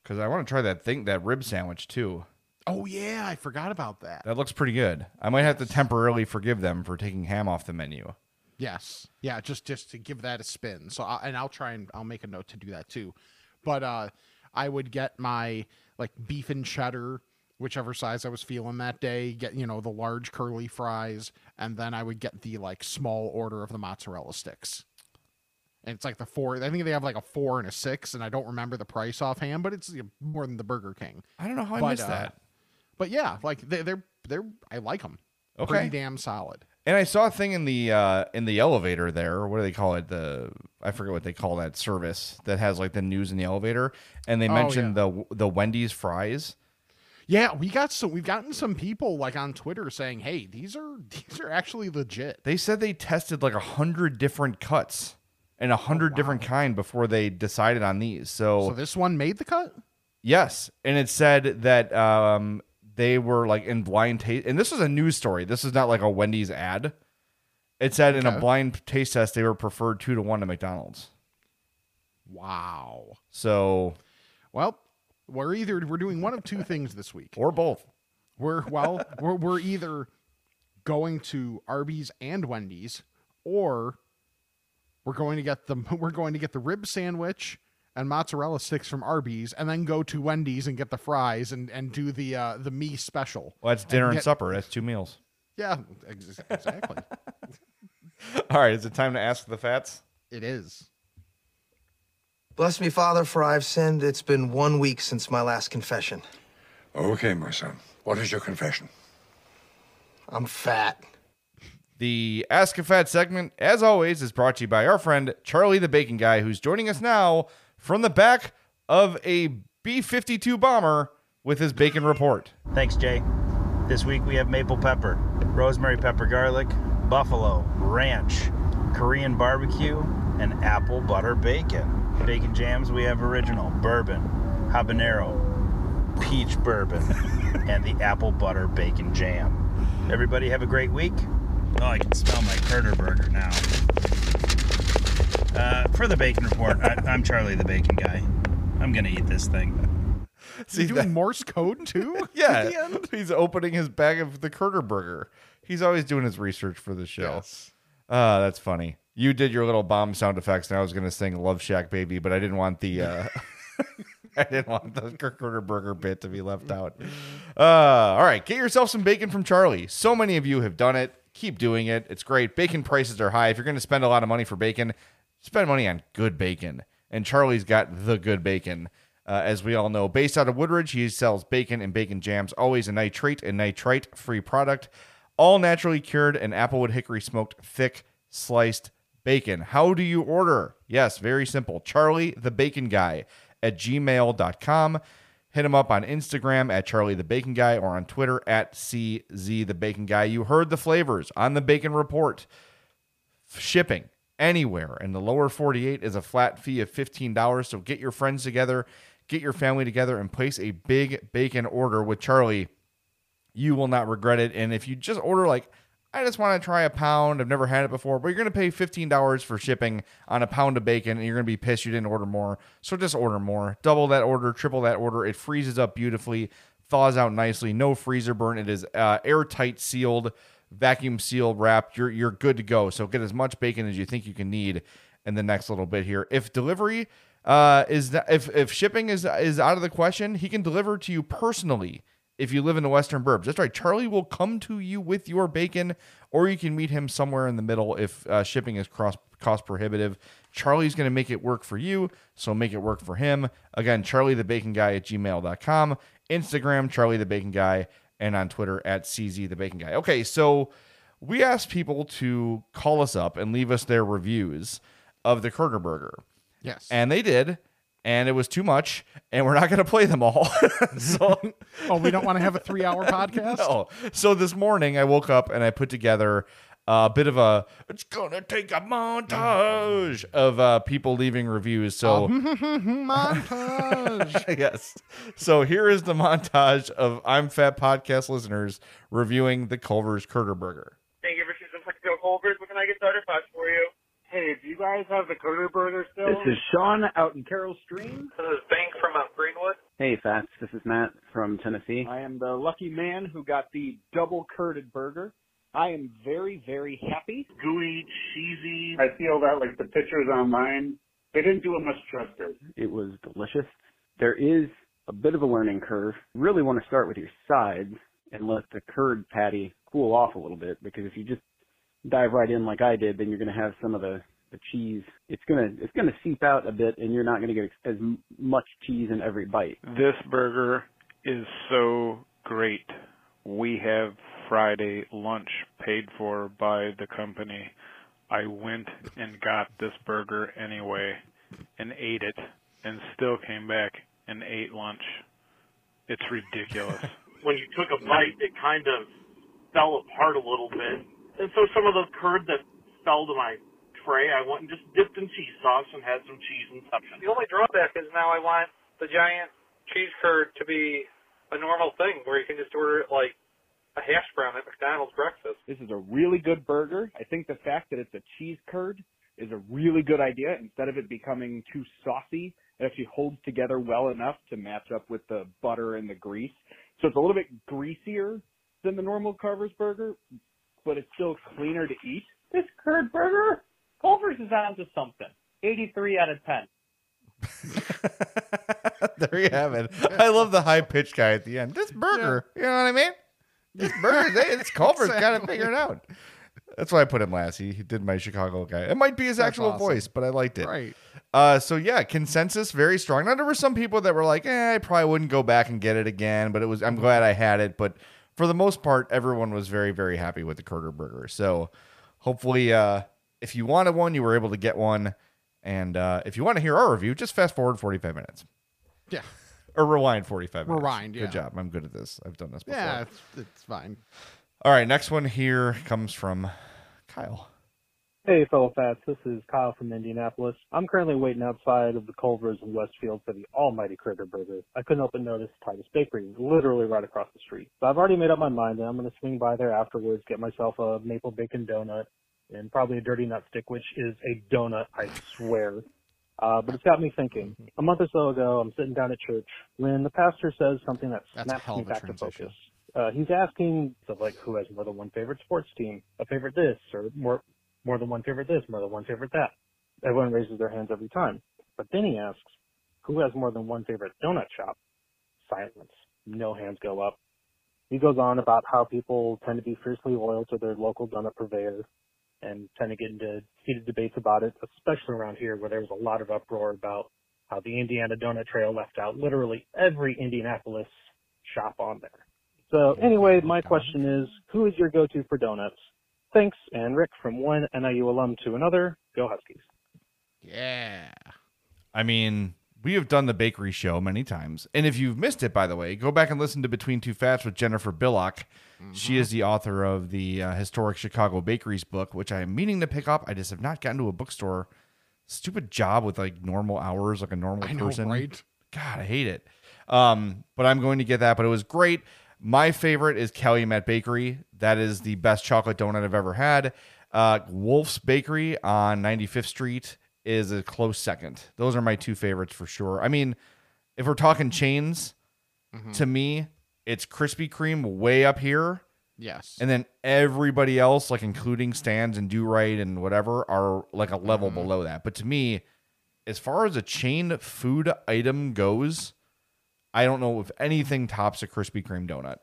Because I want to try that thing, that rib sandwich too. Oh yeah, I forgot about that. That looks pretty good. I might have to temporarily forgive them for taking ham off the menu. Yes, yeah, just just to give that a spin. So I, and I'll try and I'll make a note to do that too. But uh, I would get my like beef and cheddar, whichever size I was feeling that day. Get you know the large curly fries, and then I would get the like small order of the mozzarella sticks. And it's like the four. I think they have like a four and a six, and I don't remember the price offhand, but it's more than the Burger King. I don't know how I But, missed uh, that. But yeah, like they, they're they're I like them. Okay. Pretty damn solid. And I saw a thing in the uh, in the elevator there. What do they call it? The I forget what they call that service that has like the news in the elevator. And they Oh, mentioned the the Wendy's fries. Yeah, we got some. We've gotten some people like on Twitter saying, "Hey, these are these are actually legit." They said they tested like a hundred different cuts and a hundred different kind before they decided on these. So, So this one made the cut. yes, and it said that um, they were like in blind taste. And this was a news story. This is not like a Wendy's ad. It said in a blind taste test they were preferred two to one to McDonald's. Wow. So Well, we're either we're doing one of two things this week. or both. We're well, we're we're either going to Arby's and Wendy's, or we're going to get the we're going to get the rib sandwich and mozzarella sticks from Arby's, and then go to Wendy's and get the fries and and do the uh the me special. Well, that's dinner and get- supper. That's two meals. Yeah, ex- exactly. All right, is it time to ask the fats? it is. Bless me, Father, for I've sinned. It's been one week since my last confession. Okay, my son. What is your confession? I'm fat. The Ask a Fat segment, as always, is brought to you by our friend Charlie the Bacon Guy, who's joining us now from the back of a B 52 bomber with his bacon report. Thanks, Jay. This week we have maple pepper, rosemary pepper garlic, buffalo, ranch, Korean barbecue, and apple butter bacon. Bacon jams we have original, bourbon, habanero, peach bourbon, and the apple butter bacon jam. Everybody have a great week. Oh, I can smell my Curder burger now. Uh, for the bacon report, I, I'm Charlie the Bacon Guy. I'm gonna eat this thing. Is he See, doing that- Morse code too? at the Yeah, end? he's opening his bag of the Curder Burger. He's always doing his research for the show. Yes. Ah, that's funny. You did your little bomb sound effects, and I was going to sing "Love Shack Baby," but I didn't want the uh, I didn't want the Curder Burger bit to be left out. Uh, all right, get yourself some bacon from Charlie. So many of you have done it. Keep doing it. It's great. Bacon prices are high. If you're going to spend a lot of money for bacon, spend money on good bacon. And Charlie's got the good bacon. Uh, as we all know, based out of Woodridge, he sells bacon and bacon jams, always a nitrate and nitrite free product, all naturally cured and applewood hickory smoked thick sliced bacon. How do you order? Yes, very simple. Charlie the Bacon Guy at gmail.com. Hit him up on Instagram at Charlie the Bacon Guy or on Twitter at CZ the Bacon Guy. You heard the flavors on the Bacon Report shipping anywhere in the lower 48 is a flat fee of $15 so get your friends together get your family together and place a big bacon order with charlie you will not regret it and if you just order like i just want to try a pound. I've never had it before but you're going to pay $15 for shipping on a pound of bacon and you're going to be pissed you didn't order more. So just order more. Double that order triple that order. It freezes up beautifully thaws out nicely no freezer burn. It is uh, airtight sealed vacuum sealed wrapped. You're you're good to go. So get as much bacon as you think you can need in the next little bit here. If delivery uh is if if shipping is is out of the question he can deliver to you personally if you live in the western burbs that's right charlie will come to you with your bacon or you can meet him somewhere in the middle if uh, shipping is cross cost prohibitive charlie's going to make it work for you so make it work for him again charlie the bacon guy at gmail.com instagram charlie the bacon guy and on Twitter at CZ the Bacon Guy. Okay, so we asked people to call us up and leave us their reviews of the Curder Burger. Yes. And they did, and it was too much, and we're not going to play them all. so, oh, we don't want to have a three-hour podcast. no. So this morning I woke up and I put together a bit of a it's gonna take a montage of uh, people leaving reviews. So Montage. yes. So here is the montage of I'm Fat podcast listeners reviewing the Culver's Curder Burger. Thank you for choosing Mexico Culver's. What can I get started fast for you? Hey, do you guys have the Curder Burger still? This is Sean out in Carol Stream. This is Bank from Mount Greenwood. Hey, Fats. This is Matt from Tennessee. I am the lucky man who got the double curded burger. I am very, very happy. Gooey, cheesy. I feel that like the pictures online, they didn't do it much justice. It was delicious. There is a bit of a learning curve. You really want to start with your sides and let the curd patty cool off a little bit because if you just dive right in like I did, then you're going to have some of the the cheese. It's gonna it's gonna seep out a bit, and you're not going to get as much cheese in every bite. Mm-hmm. This burger is so great. We have Friday lunch paid for by the company. I went and got this burger anyway and ate it and still came back and ate lunch. It's ridiculous. when you took a bite, it kind of fell apart a little bit. And so some of the curd that fell to my tray, I went and just dipped in cheese sauce and had some cheese inception. The only drawback is now I want the giant cheese curd to be a normal thing where you can just order it like a hash brown at McDonald's breakfast. This is a really good burger. I think the fact that it's a cheese curd is a really good idea. Instead of it becoming too saucy, it actually holds together well enough to match up with the butter and the grease. So it's a little bit greasier than the normal Culver's burger, but it's still cleaner to eat. This curd burger, Culver's is on to something. 83 out of 10. there you have it. I love the high pitched guy at the end. This burger, you know what I mean? This burger, they, it's Culver's got to figure it out. That's why I put him last. He, he did my Chicago guy. It might be his That's actual awesome. voice, but I liked it. Right. Uh, so yeah, consensus very strong. Now there were some people that were like, "Eh, I probably wouldn't go back and get it again," but it was. I'm glad I had it. But for the most part, everyone was very very happy with the Curder Burger. So hopefully, uh, if you wanted one, you were able to get one. And uh, if you want to hear our review, just fast forward 45 minutes Yeah. or rewind 45 minutes. Rewind, yeah. Good job. I'm good at this. I've done this before. Yeah, it's, it's fine. All right, next one here comes from Kyle. Hey, fellow fats. This is Kyle from Indianapolis. I'm currently waiting outside of the Culver's in Westfield for the almighty Critter Burger. I couldn't help but notice Titus Bakery is literally right across the street. So I've already made up my mind that I'm going to swing by there afterwards, get myself a maple bacon donut, and probably a dirty nut stick, which is a donut, I swear. Uh, but it's got me thinking. A month or so ago, I'm sitting down at church when the pastor says something that snaps me back to focus. Uh, he's asking stuff like who has more than one favorite sports team, a favorite this, or more more than one favorite this, more than one favorite that. Everyone raises their hands every time. But then he asks, who has more than one favorite donut shop? Silence. No hands go up. He goes on about how people tend to be fiercely loyal to their local donut purveyor and tend to get into heated debates about it, especially around here where there was a lot of uproar about how the Indiana Donut Trail left out literally every Indianapolis shop on there. So anyway, my question is, who is your go-to for donuts? Thanks, and Rick from one NIU alum to another, go Huskies. Yeah. I mean, we have done the bakery show many times. And if you've missed it, by the way, go back and listen to Between Two Fats with Jennifer Billock. She is the author of the uh, Historic Chicago Bakeries book, which I am meaning to pick up. I just have not gotten to a bookstore. Stupid job with like normal hours, like a normal I know, person. right? God, I hate it. Um, but I'm going to get that. But it was great. My favorite is Calumet Bakery. That is the best chocolate donut I've ever had. Uh, Wolf's Bakery on 95th Street is a close second. Those are my two favorites for sure. I mean, if we're talking chains, Mm-hmm. to me, it's Krispy Kreme way up here. Yes. And then everybody else, like including Stan's and Do-Rite and whatever, are like a level Mm-hmm. below that. But to me, as far as a chain food item goes, I don't know if anything tops a Krispy Kreme donut.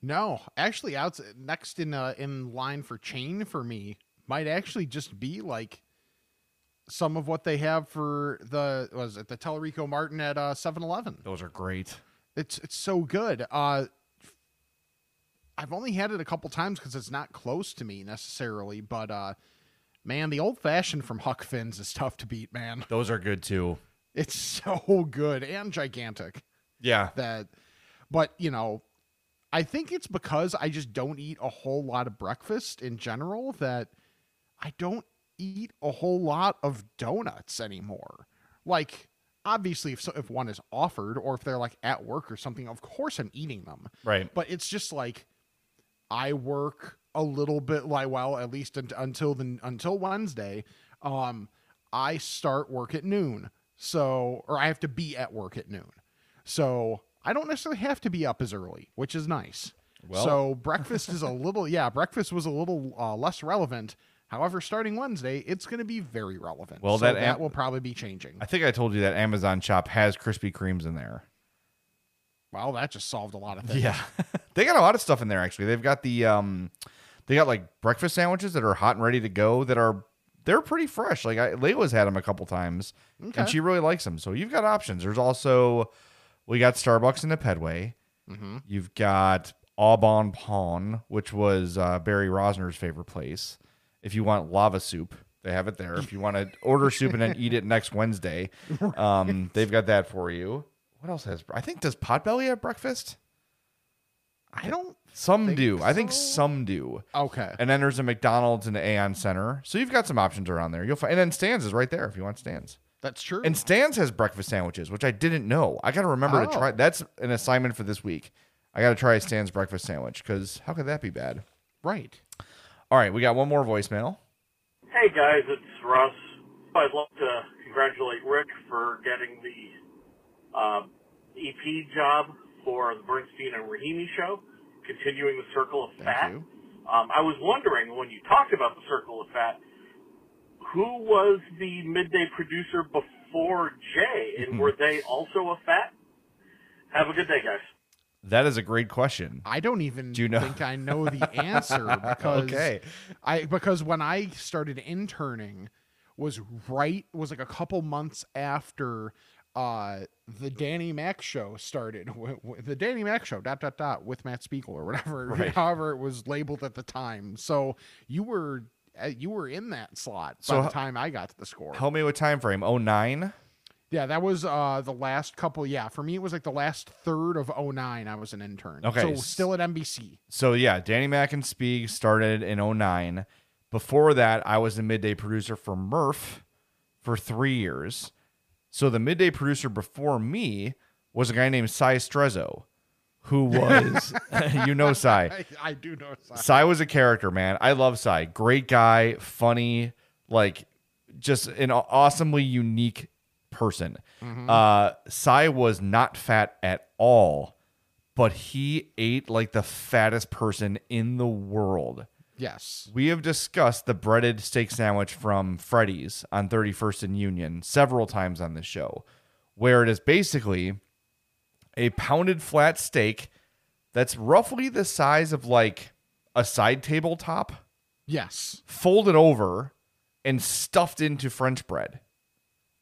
No, actually, out next in uh, in line for chain for me might actually just be like some of what they have for the was it the Tellerico Martin at uh 7-Eleven. Those are great. It's it's so good. Uh I've only had it a couple times because it's not close to me necessarily, but uh man, the old fashioned from Huck Finn's is tough to beat, man. Those are good too. It's so good and gigantic. Yeah. That but you know, I think it's because I just don't eat a whole lot of breakfast in general that I don't eat a whole lot of donuts anymore. Like obviously if so, if one is offered or if they're like at work or something, of course I'm eating them. Right. But it's just like I work a little bit like well, at least un- until the until Wednesday. Um, I start work at noon, so or I have to be at work at noon, so I don't necessarily have to be up as early, which is nice. Well- so breakfast is a little yeah, breakfast was a little uh, less relevant. However, starting Wednesday, it's going to be very relevant. Well, So that that, am- will probably be changing. I think I told you that Amazon shop has Krispy Kremes in there. Well, that just solved a lot of things. Yeah. they got a lot of stuff in there actually. They've got the um they got like breakfast sandwiches that are hot and ready to go that are they're pretty fresh. Like I, Leila's had them a couple times Okay. and she really likes them. So you've got options. There's also we got Starbucks in the Pedway. Mhm. You've got Au Bon Pain, which was uh, Barry Rozner's favorite place. If you want lava soup, they have it there. If you want to order soup and then eat it next Wednesday, um, they've got that for you. What else has? I think does Potbelly have breakfast? I don't. Some think do. I think so. some do. Okay. And then there's a McDonald's and the Aon Center. So you've got some options around there. You'll find, and then Stan's is right there if you want Stan's. That's true. And Stan's has breakfast sandwiches, which I didn't know. I got to remember to Oh. try. That's an assignment for this week. I got to try a Stan's breakfast sandwich because how could that be bad? Right. All right, we got one more voicemail. Hey guys, it's Russ. I'd love to congratulate Rick for getting the uh, EP job for the Bernstein and Rahimi show, continuing the Circle of Fat. Um, I was wondering when you talked about the Circle of Fat, who was the midday producer before Jay, and were they also a fat? Have a good day, guys. That is a great question. I don't even Do you know? think I know the answer because Okay. I because when I started interning was right was like a couple months after uh the Danny Mac show started W- w- the Danny Mac show dot dot dot with Matt Spiegel or whatever Right. however it was labeled at the time so you were uh, you were in that slot So by the time I got to the score Help me with time frame. Oh nine. yeah that was uh the last couple yeah for me it was like the last third of 09 I was an intern Okay, so still at NBC So yeah, Danny Mac and Spieg started in 09. Before that, I was a midday producer for Murph for three years. So the midday producer before me was a guy named Cy Strezzo, who was you know Cy. I, I do know Cy. Cy was a character, man. I love Cy. Great guy, funny, like just an awesomely unique person. Mhm. Uh, Sai was not fat at all, but he ate like the fattest person in the world. Yes. We have discussed the breaded steak sandwich from Freddy's on 31st and Union several times on this show, where it is basically a pounded flat steak that's roughly the size of like a side table top, Yes. folded over and stuffed into French bread.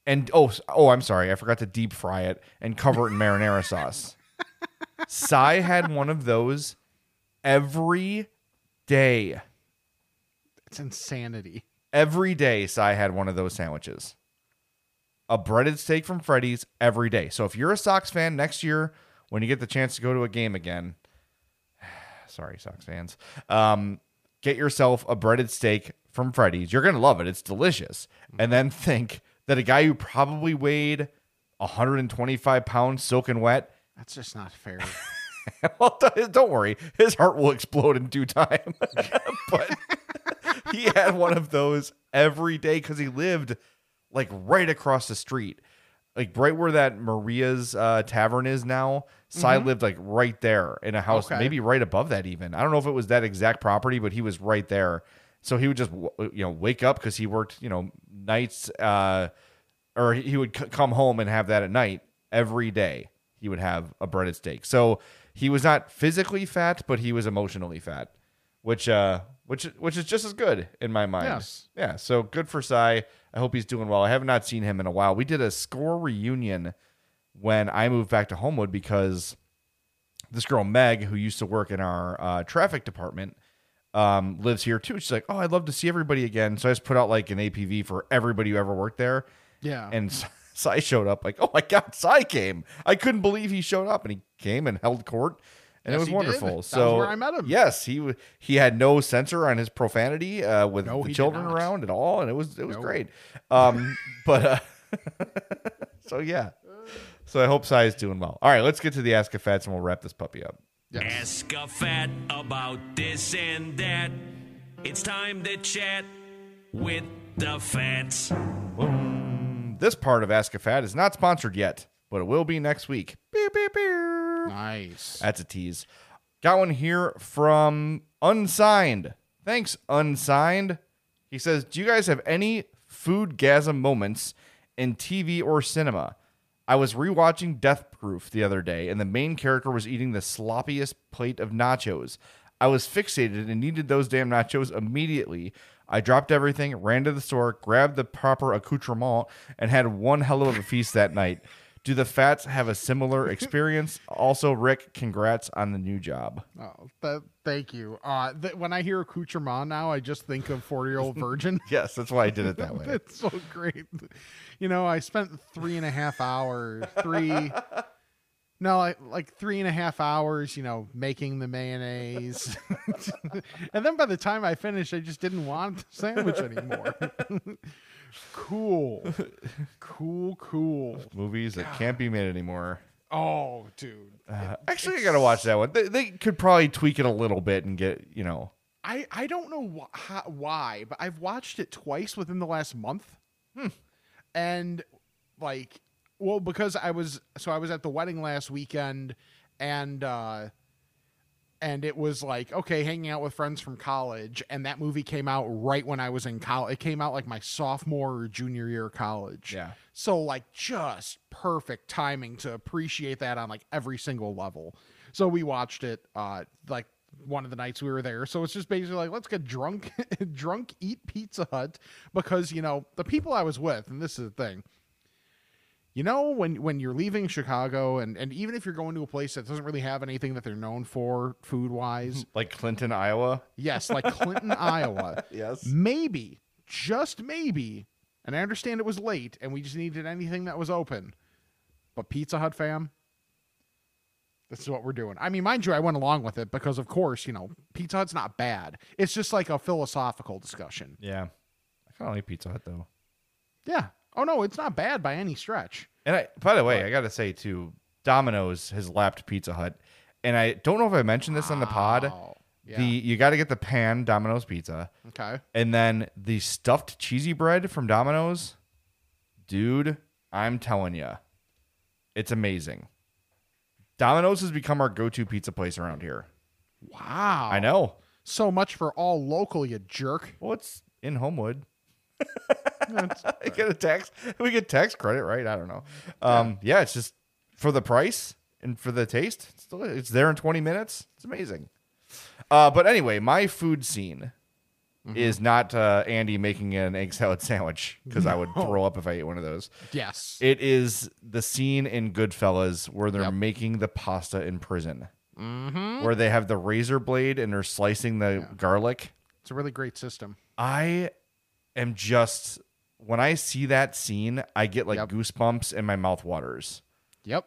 And oh, oh, I'm sorry, I forgot to deep fry it and cover it in marinara sauce. Sai had one of those every day. It's insanity. Every day, Sai had one of those sandwiches. A breaded steak from Freddy's every day. So if you're a Sox fan next year, when you get the chance to go to a game again, sorry, Sox fans, um, get yourself a breaded steak from Freddy's. You're gonna love it. It's delicious. And then think that a guy who probably weighed 125 pounds, soaking wet, That's just not fair. well, don't- worry, his heart will explode in due time. but he had one of those every day because he lived like right across the street, like right where that Maria's uh, Tavern is now. Sai Mhm. lived like right there in a house, Okay. maybe right above that. Even I don't know if it was that exact property, but he was right there. So he would just you know wake up because he worked you know nights, uh, or he would c- come home and have that at night every day. He would have a breaded steak. So he was not physically fat, but he was emotionally fat, which uh, which which is just as good in my mind. Yes. Yeah. So good for Sai. I hope he's doing well. I have not seen him in a while. We did a score reunion when I moved back to Homewood because this girl Meg, who used to work in our uh, traffic department, um, lives here too. She's like, "Oh, I'd love to see everybody again." So I just put out like an APB for everybody who ever worked there. Yeah. And Sai showed up. Like, oh my god, Sai came! I couldn't believe he showed up, and he came and held court, and Yes, it was he did. wonderful. That was so where I met him. Yes, he w- he had no censor on his profanity uh, with No, the children around at all, and it was it was No. great. Um, but uh, so yeah, so I hope Sai is doing well. All right, let's get to the Ask a Fats, and we'll wrap this puppy up. Ask a fat about this and that. It's time to chat with the fats. This part of Ask a Fat is not sponsored yet, but it will be next week. Beep, beep, beep. Nice. That's a tease. Got one here from Unsigned. Thanks, Unsigned. He says, Do you guys have any food gasm moments in TV or cinema? I was rewatching Death Proof the other day, and the main character was eating the sloppiest plate of nachos. I was fixated and needed those damn nachos immediately. I dropped everything, ran to the store, grabbed the proper accoutrement, and had one hell of a feast that night. Do the fats have a similar experience? Also, Rick, congrats on the new job. Oh, that, thank you. Uh, th- when I hear accoutrement now, I just think of 40 year old virgin. Yes, that's why I did it that way. It's so great. You know, I spent three and a half hours, three, no, like, like three and a half hours, you know, making the mayonnaise. and then by the time I finished, I just didn't want the sandwich anymore. cool. Cool, cool. Movies that can't be made anymore. Oh, dude. Uh, actually, I gotta watch that one. They, they could probably tweak it a little bit and get you know. I, I don't know wh- how, why, but I've watched it twice within the last month. And like, well, because I was so I was at the wedding last weekend, and uh, and it was like okay, hanging out with friends from college, and that movie came out right when I was in college. It came out like my sophomore or junior year of college. Yeah. So like just perfect timing to appreciate that on like every single level. So we watched it uh like one of the nights we were there. So it's just basically like let's get drunk drunk eat Pizza Hut because you know the people I was with and this is the thing. You know when when you're leaving Chicago and and even if you're going to a place that doesn't really have anything that they're known for food wise, Like Clinton, Iowa. Yes, like Clinton, Iowa. Yes. Maybe, just maybe, and I understand it was late and we just needed anything that was open. But Pizza Hut fam, this is what we're doing. I mean, mind you, I went along with it because of course, you know, Pizza Hut's not bad. It's just like a philosophical discussion. Yeah, I kind of like Pizza Hut though. Yeah. Oh no, it's not bad by any stretch. And I, by the way, I gotta say too, Domino's has lapped Pizza Hut, and I don't know if I mentioned this on the pod. Yeah. The you got to get the pan Domino's pizza. Okay. And then the stuffed cheesy bread from Domino's. Dude, I'm telling you. It's amazing. Domino's has become our go-to pizza place around here. Wow. I know. So much for all local, you jerk. Well, it's in Homewood. I get a tax. We get tax credit, right? I don't know. Um, yeah, it's just for the price and for the taste. It's, still, it's there in 20 minutes. It's amazing. Uh, but anyway, my food scene is not uh, Andy making an egg salad sandwich because I would throw up if I ate one of those. Yes. It is the scene in Goodfellas where they're making the pasta in prison, Mhm. where they have the razor blade and they're slicing the garlic. It's a really great system. I am just when I see that scene, I get like goosebumps and my mouth waters. Yep.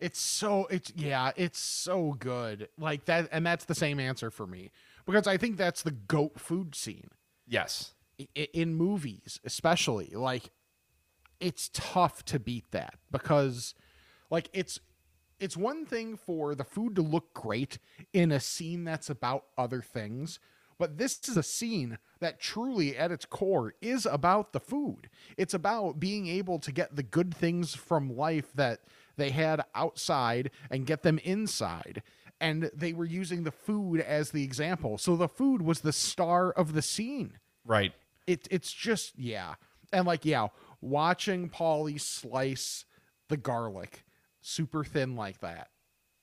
It's so it's yeah, it's so good. Like that and that's the same answer for me because I think that's the goat food scene. Yes. I- i- In movies, especially. Like it's tough to beat that because like it's it's one thing for the food to look great in a scene that's about other things, but this is a scene that truly at its core is about the food. It's about being able to get the good things from life that they had outside and get them inside. And they were using the food as the example. So the food was the star of the scene Right. it it's just yeah and like yeah watching Polly slice the garlic super thin like that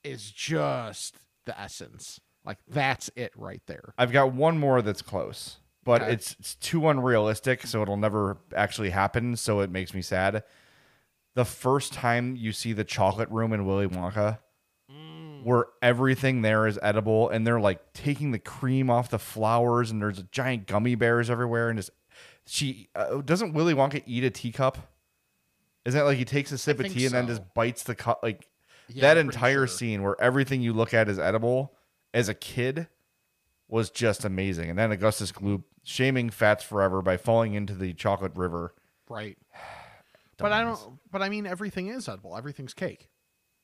is just the essence like that's it right there I've got one more that's close, but Okay. it's, it's too unrealistic, so it'll never actually happen. So it makes me sad. The first time you see the chocolate room in Willy Wonka, where everything there is edible, and they're like taking the cream off the flowers, and there's giant gummy bears everywhere, and just she uh, doesn't Willy Wonka eat a teacup? Isn't that like he takes a sip of think tea and then just bites the cup? Like Yeah, that entire sure. scene where everything you look at is edible as a kid was just amazing. And then Augustus Gloop shaming Fats forever by falling into the chocolate river. right but i don't but i mean everything is edible everything's cake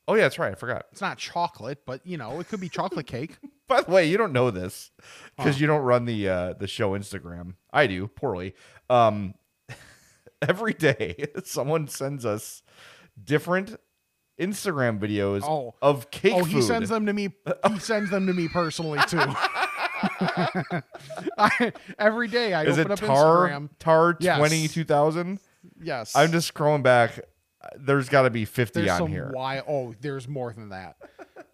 Oh yeah, that's right. I forgot. it's not chocolate but you know it could be chocolate cake By the way, you don't know this because Huh. you don't run the uh, the show Instagram. I do poorly. Um, every day, someone sends us different Instagram videos Oh. of cake oh food. he sends them to me he sends them to me personally too I, every day i Is open it up tar instagram tar Yes. twenty two thousand? yes I'm just scrolling back. There's got to be fifty There's on some here. Why? Oh, there's more than that.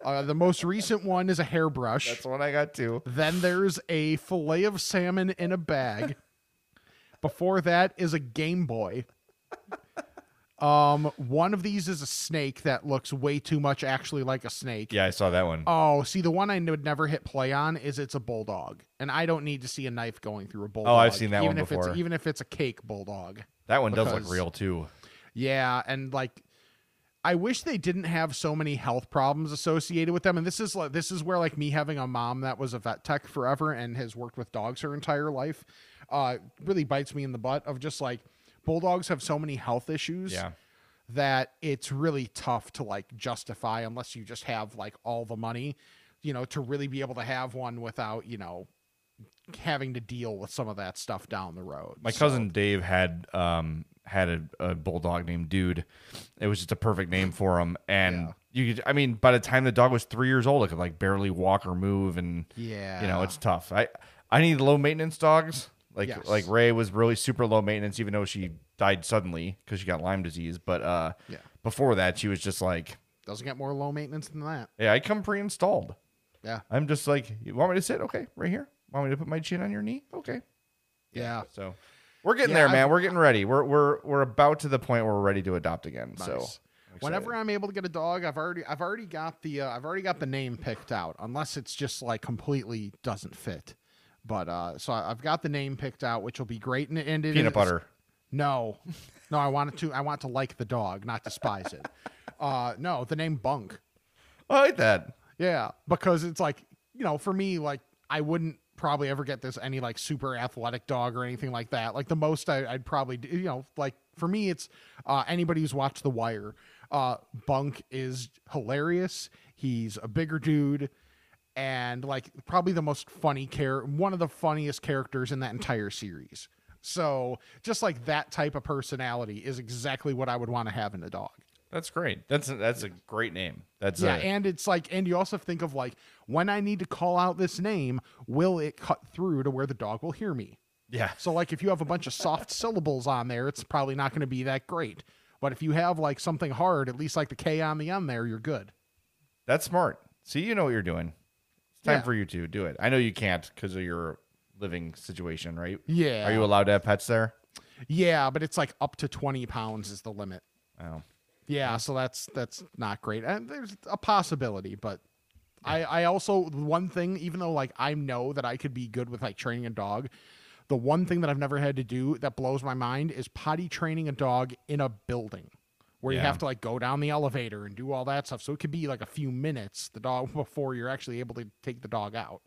Uh, the most recent one is a hairbrush. That's what I got too. Then there's a fillet of salmon in a bag. Before that is a Game Boy. Um, one of these is a snake that looks way too much actually like a snake. Yeah, I saw that one. Oh, see, the one I would never hit play on is it's a bulldog, and I don't need to see a knife going through a bulldog. Oh, I've seen that even one if before. It's, even if it's a cake bulldog. That one does look Because- real too. Yeah, and like I wish they didn't have so many health problems associated with them. And this is like this is where like me having a mom that was a vet tech forever and has worked with dogs her entire life, uh, really bites me in the butt of just like bulldogs have so many health issues. Yeah. That it's really tough to like justify unless you just have like all the money, you know, to really be able to have one without, you know, having to deal with some of that stuff down the road. My So- cousin Dave had um had a, a bulldog named Dude. It was just a perfect name for him, and you could. I mean, by the time the dog was three years old, it could like barely walk or move, and yeah, you know it's tough. I I need low maintenance dogs. Like Yes. like Ray was really super low maintenance, even though she died suddenly because she got Lyme disease. But uh, Yeah. before that, she was just like, doesn't get more low maintenance than that. yeah, I come pre-installed. Yeah. I'm just like, you want me to sit? Okay, right here. Want me to put my chin on your knee? Okay. Yeah. So we're getting Yeah, there, I've- man. We're getting ready. We're we're we're about to the point where we're ready to adopt again. So Nice. Whenever I'm able to get a dog, I've already I've already got the uh, I've already got the name picked out, unless it's just like completely doesn't fit. But uh, so I- I've got the name picked out, which will be great. And, and it Peanut is- butter. No, no, I want it to I want to like the dog, not despise it. Uh, no, the name Bunk. I like that. Yeah, because it's like you know, for me, like I wouldn't probably ever get this any like super athletic dog or anything like that. Like the most I, I'd probably do, you know, like for me, it's uh, anybody who's watched The Wire. Uh, Bunk is hilarious. He's a bigger dude, and like probably the most funny care one of the funniest characters in that entire series. So just like that type of personality is exactly what I would want to have in a dog. That's great. That's a, that's a great name. That's yeah, a, and it's like, and you also think of like when I need to call out this name, will it cut through to where the dog will hear me? Yeah. So like if you have a bunch of soft syllables on there, it's probably not going to be that great. But if you have like something hard, at least like the K on the end there, you're good. That's smart. See, you know what you're doing. Time Yeah. for you to do it. I know you can't because of your living situation, right? Yeah. Are you allowed to have pets there? Yeah, but it's like up to 20 pounds is the limit. Oh. Yeah, so that's that's not great. And there's a possibility, but I I also one thing even though like I know that I could be good with like training a dog, the one thing that I've never had to do that blows my mind is potty training a dog in a building where you have to like go down the elevator and do all that stuff. So it could be like a few minutes the dog before you're actually able to take the dog out.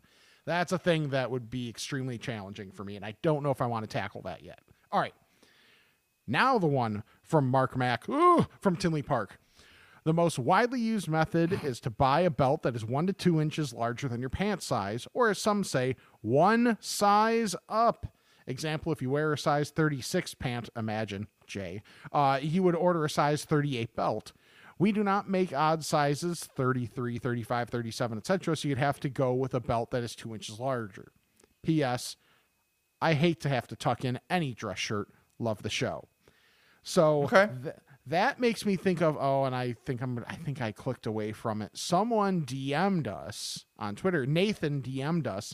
That's a thing that would be extremely challenging for me and I don't know if I want to tackle that yet. All right. Now the one from Mark Mack, ooh, from Tinley Park. The most widely used method is to buy a belt that is one to two inches larger than your pant size, or as some say, one size up. Example, if you wear a size 36 pant, imagine, Jay, uh, you would order a size 38 belt. We do not make odd sizes 33, 35, 37, etc., so you'd have to go with a belt that is two inches larger. P.S. I hate to have to tuck in any dress shirt. Love the show. So th- that makes me think of oh, and I think I'm I think I clicked away from it. Someone DM'd us on Twitter. Nathan DM'd us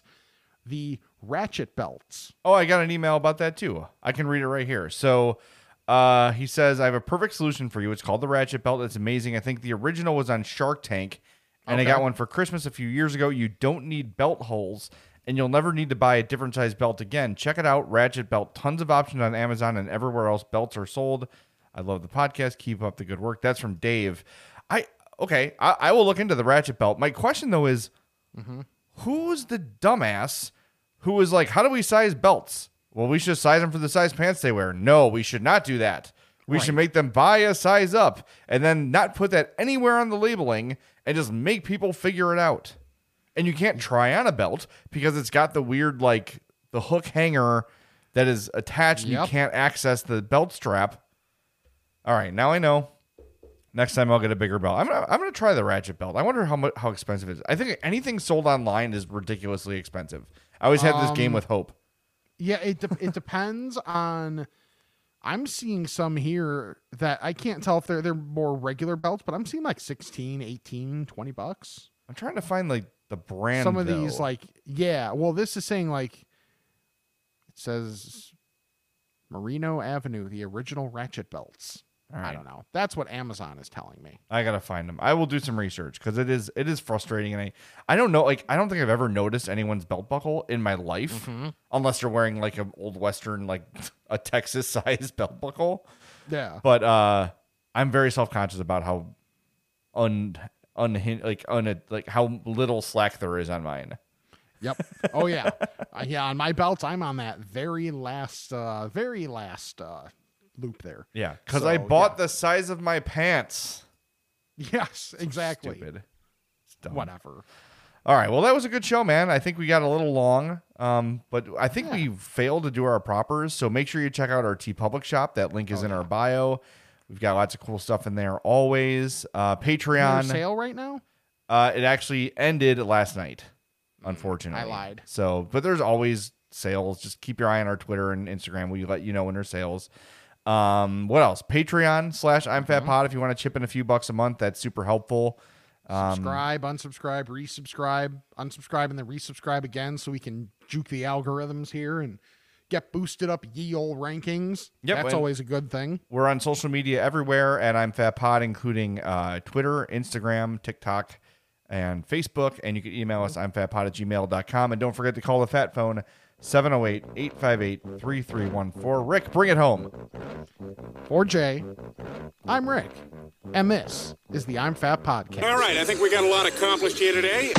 the ratchet belts. Oh, I got an email about that too. I can read it right here. So uh, he says, I have a perfect solution for you. It's called the Ratchet Belt. It's amazing. I think the original was on Shark Tank, and I got one for Christmas a few years ago. You don't need belt holes, and you'll never need to buy a different size belt again. Check it out, Ratchet Belt. Tons of options on Amazon and everywhere else belts are sold. I love the podcast. Keep up the good work. That's from Dave. I okay. I, I will look into the Ratchet Belt. My question though is, who's the dumbass who was like, "How do we size belts?" Well, we should size them for the size pants they wear. No, we should not do that. We should make them buy a size up and then not put that anywhere on the labeling and just make people figure it out. And you can't try on a belt because it's got the weird like the hook hanger that is attached and you can't access the belt strap. All right, now I know. Next time I'll get a bigger belt. I'm gonna I'm gonna try the ratchet belt. I wonder how much how expensive it is. I think anything sold online is ridiculously expensive. I always have this game Um, with hope. Yeah, it de- it depends on. I'm seeing some here that I can't tell if they're they're more regular belts, but I'm seeing like 16, 18, 20 bucks. I'm trying to find like the brand. some of these like yeah well this is saying like it says Marino Avenue the original ratchet belts i don't know that's what amazon is telling me I gotta find them. I will do some research because it is it is frustrating, and I I don't know like I don't think I've ever noticed anyone's belt buckle in my life Mm-hmm. unless you're wearing like an old western like a Texas size belt buckle. Yeah. But uh, I'm very self conscious about how un unhin like un like how little slack there is on mine. yep oh yeah uh, yeah on my belts i'm on that very last uh very last uh loop there Yeah, because So, I bought the size of my pants. yes exactly Stupid. Whatever All right. Well, that was a good show, man. I think we got a little long, um, but I think we failed to do our propers. So make sure you check out our TeePublic shop. That link is Oh, in our bio. We've got lots of cool stuff in there always. Uh, Is there a Patreon. sale right now Uh, it actually ended last night, unfortunately. I lied. So, but there's always sales. Just keep your eye on our Twitter and Instagram. We let you know when there's sales. Um, what else? Patreon slash I'm Mm-hmm. Fat Pod. If you want to chip in a few bucks a month, that's super helpful. Um, subscribe unsubscribe resubscribe unsubscribe and then resubscribe again so we can juke the algorithms here and get boosted up ye old rankings Yep, that's always a good thing We're on social media everywhere at I'm Fat Pod, including uh, Twitter, Instagram, TikTok, and Facebook. And you can email us, I'm fatpod at gmail.com. And don't forget to call the Fat Phone, 708 858 3314. Rick, bring it home. for jay i'm rick and this is the i'm fat podcast All right, I think we got a lot accomplished here today.